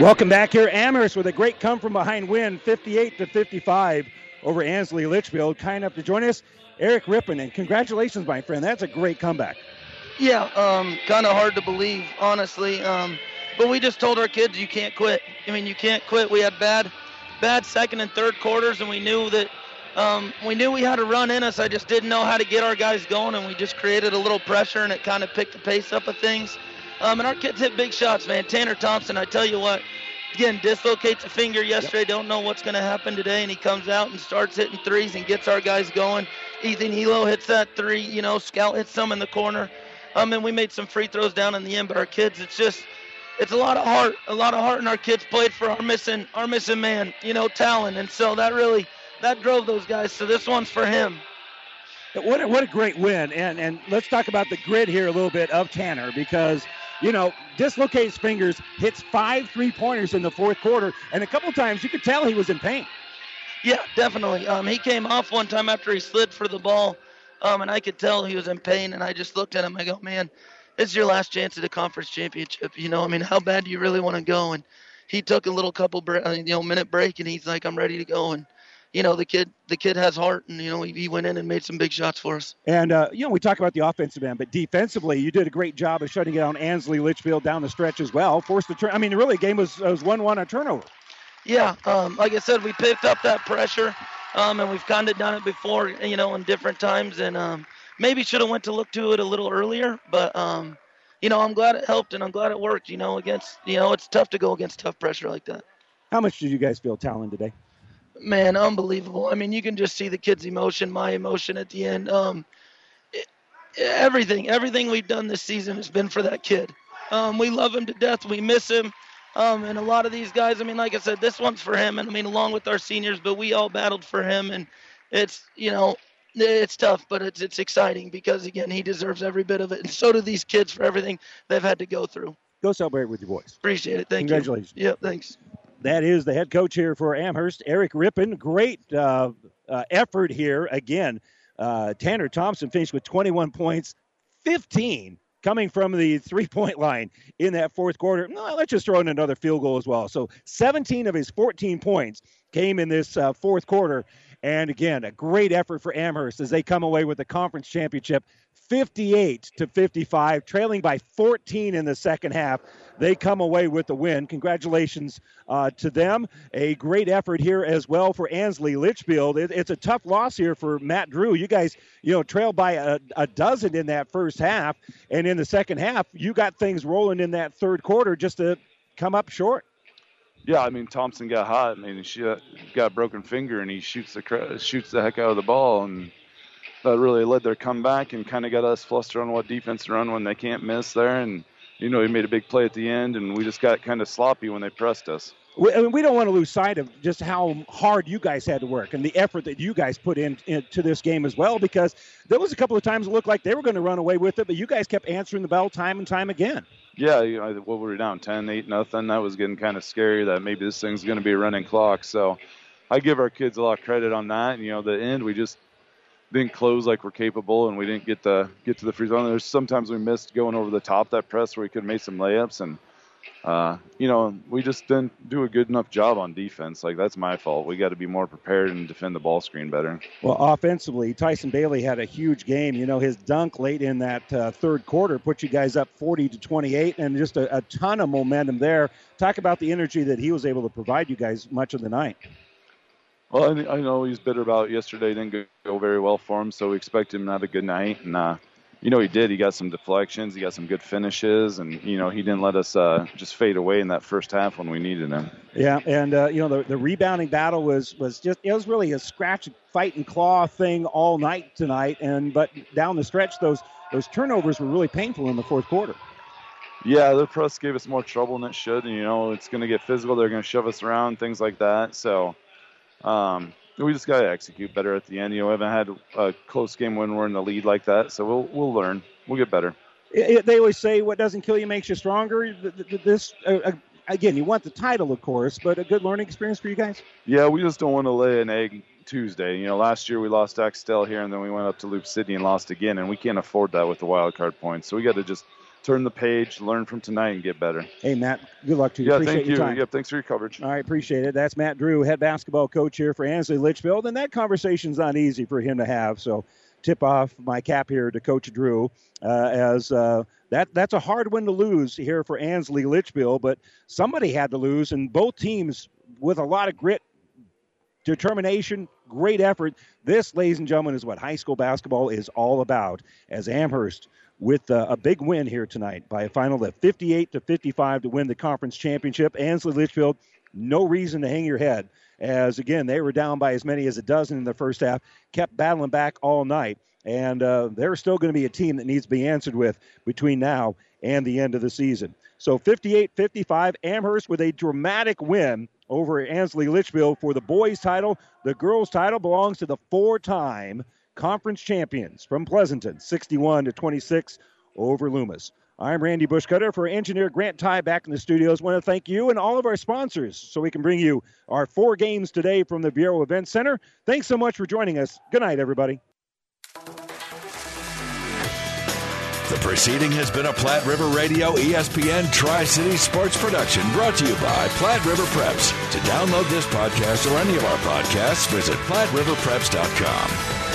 Welcome back here, Amherst, with a great come from behind win, 58 to 55 over Ansley Litchfield. Kind enough to join us, Eric Rippon, and congratulations, my friend. That's a great comeback. Yeah, um, kind of hard to believe, honestly. Um, but we just told our kids you can't quit. I mean, you can't quit. We had bad, bad second and third quarters, and we knew that um, we knew we had a run in us. I just didn't know how to get our guys going, and we just created a little pressure, and it kind of picked the pace up of things. Um, and our kids hit big shots, man. Tanner Thompson, I tell you what, again, dislocates a finger yesterday. Yep. Don't know what's going to happen today. And he comes out and starts hitting threes and gets our guys going. Ethan Elo hits that three. You know, Scout hits some in the corner. Um, and we made some free throws down in the end. But our kids, it's just, it's a lot of heart, a lot of heart, and our kids played for our missing, our missing man, you know, Talon, and so that really, that drove those guys. So this one's for him. What a, what a great win, and and let's talk about the grid here a little bit of Tanner because you know dislocates fingers, hits five three pointers in the fourth quarter, and a couple times you could tell he was in pain. Yeah, definitely. Um, he came off one time after he slid for the ball, um, and I could tell he was in pain. And I just looked at him. I go, man, it's your last chance at a conference championship. You know, I mean, how bad do you really want to go? And he took a little couple, uh, you know, minute break, and he's like, I'm ready to go. And you know, the kid, the kid has heart, and you know, he, he went in and made some big shots for us. And uh, you know, we talk about the offensive end, but defensively, you did a great job of shutting down Ansley Litchfield down the stretch as well. Forced the turn. I mean, really, the game was was one-one a turnover. Yeah, um, like I said, we picked up that pressure, um, and we've kind of done it before, you know, in different times, and um, maybe should have went to look to it a little earlier, but um, you know, I'm glad it helped, and I'm glad it worked. You know, against, you know, it's tough to go against tough pressure like that. How much did you guys feel Talon today? Man, unbelievable. I mean, you can just see the kid's emotion, my emotion at the end. Um, it, everything, everything we've done this season has been for that kid. Um, we love him to death. We miss him. Um, and a lot of these guys, I mean, like I said, this one's for him. And I mean, along with our seniors, but we all battled for him. And it's, you know, it's tough, but it's it's exciting because again, he deserves every bit of it, and so do these kids for everything they've had to go through. Go celebrate with your boys. Appreciate it. Thank Congratulations. you. Congratulations. Yeah, thanks. That is the head coach here for Amherst, Eric Rippon. Great uh, uh, effort here again. Uh, Tanner Thompson finished with 21 points, 15 coming from the three point line in that fourth quarter. No, let's just throw in another field goal as well. So 17 of his 14 points came in this uh, fourth quarter. And again, a great effort for Amherst as they come away with the conference championship 58 to 55, trailing by 14 in the second half. They come away with the win. Congratulations uh, to them. A great effort here as well for Ansley Litchfield. It, it's a tough loss here for Matt Drew. You guys, you know, trailed by a, a dozen in that first half, and in the second half, you got things rolling in that third quarter just to come up short. Yeah, I mean Thompson got hot. I mean she got a broken finger and he shoots the shoots the heck out of the ball and that really led their comeback and kind of got us flustered on what defense to run when they can't miss there. And you know, he made a big play at the end, and we just got kind of sloppy when they pressed us. We, I mean, we don't want to lose sight of just how hard you guys had to work and the effort that you guys put in, into this game as well. Because there was a couple of times it looked like they were going to run away with it, but you guys kept answering the bell time and time again. Yeah, you know, what were we down 10, 8, nothing. That was getting kind of scary. That maybe this thing's going to be a running clock. So I give our kids a lot of credit on that. And, you know, the end we just didn't close like we're capable, and we didn't get the get to the free zone. There's sometimes we missed going over the top that press where we could have made some layups, and uh, you know we just didn't do a good enough job on defense. Like that's my fault. We got to be more prepared and defend the ball screen better. Well, offensively, Tyson Bailey had a huge game. You know his dunk late in that uh, third quarter put you guys up 40 to 28, and just a, a ton of momentum there. Talk about the energy that he was able to provide you guys much of the night. Well, I, know he's bitter about yesterday. Didn't go very well for him, so we expect him to have a good night. And uh, you know, he did. He got some deflections. He got some good finishes, and you know, he didn't let us uh, just fade away in that first half when we needed him. Yeah, and uh, you know, the, the rebounding battle was was just it was really a scratch, fight, and claw thing all night tonight. And but down the stretch, those those turnovers were really painful in the fourth quarter. Yeah, the press gave us more trouble than it should. And, you know, it's going to get physical. They're going to shove us around, things like that. So um, we just got to execute better at the end. You know, we haven't had a close game when we're in the lead like that, so we'll we'll learn. We'll get better. It, it, they always say, "What doesn't kill you makes you stronger." This uh, uh, again, you want the title, of course, but a good learning experience for you guys. Yeah, we just don't want to lay an egg Tuesday. You know, last year we lost Axtell here, and then we went up to Loup City and lost again, and we can't afford that with the wild card points. So we got to just turn the page, learn from tonight, and get better. Hey, Matt, good luck to you. Yeah, appreciate thank you. Time. Yep, thanks for your coverage. All right, appreciate it. That's Matt Drew, head basketball coach here for Ansley Litchfield, and that conversation's not easy for him to have. So, tip off my cap here to Coach Drew, uh, as uh, that that's a hard one to lose here for Ansley Litchfield, but somebody had to lose, and both teams with a lot of grit, determination, great effort. This, ladies and gentlemen, is what high school basketball is all about. As Amherst with uh, a big win here tonight by a final of 58 to 55 to win the conference championship. Ansley Litchfield, no reason to hang your head, as again they were down by as many as a dozen in the first half, kept battling back all night. and uh, they're still going to be a team that needs to be answered with between now and the end of the season. So 58 55, Amherst with a dramatic win over Ansley Litchfield for the boys' title. The girls' title belongs to the four time conference champions from Pleasanton, 61 to 26 over Loomis. I'm Randy Bushcutter for engineer Grant Ty back in the studios. want to thank you and all of our sponsors so we can bring you our four games today from the Viaero Event Center. Thanks so much for joining us. Good night, everybody. The proceeding has been a Platte River Radio ESPN Tri City Sports production brought to you by Platte River Preps. To download this podcast or any of our podcasts, visit PlatteRiverPreps.com.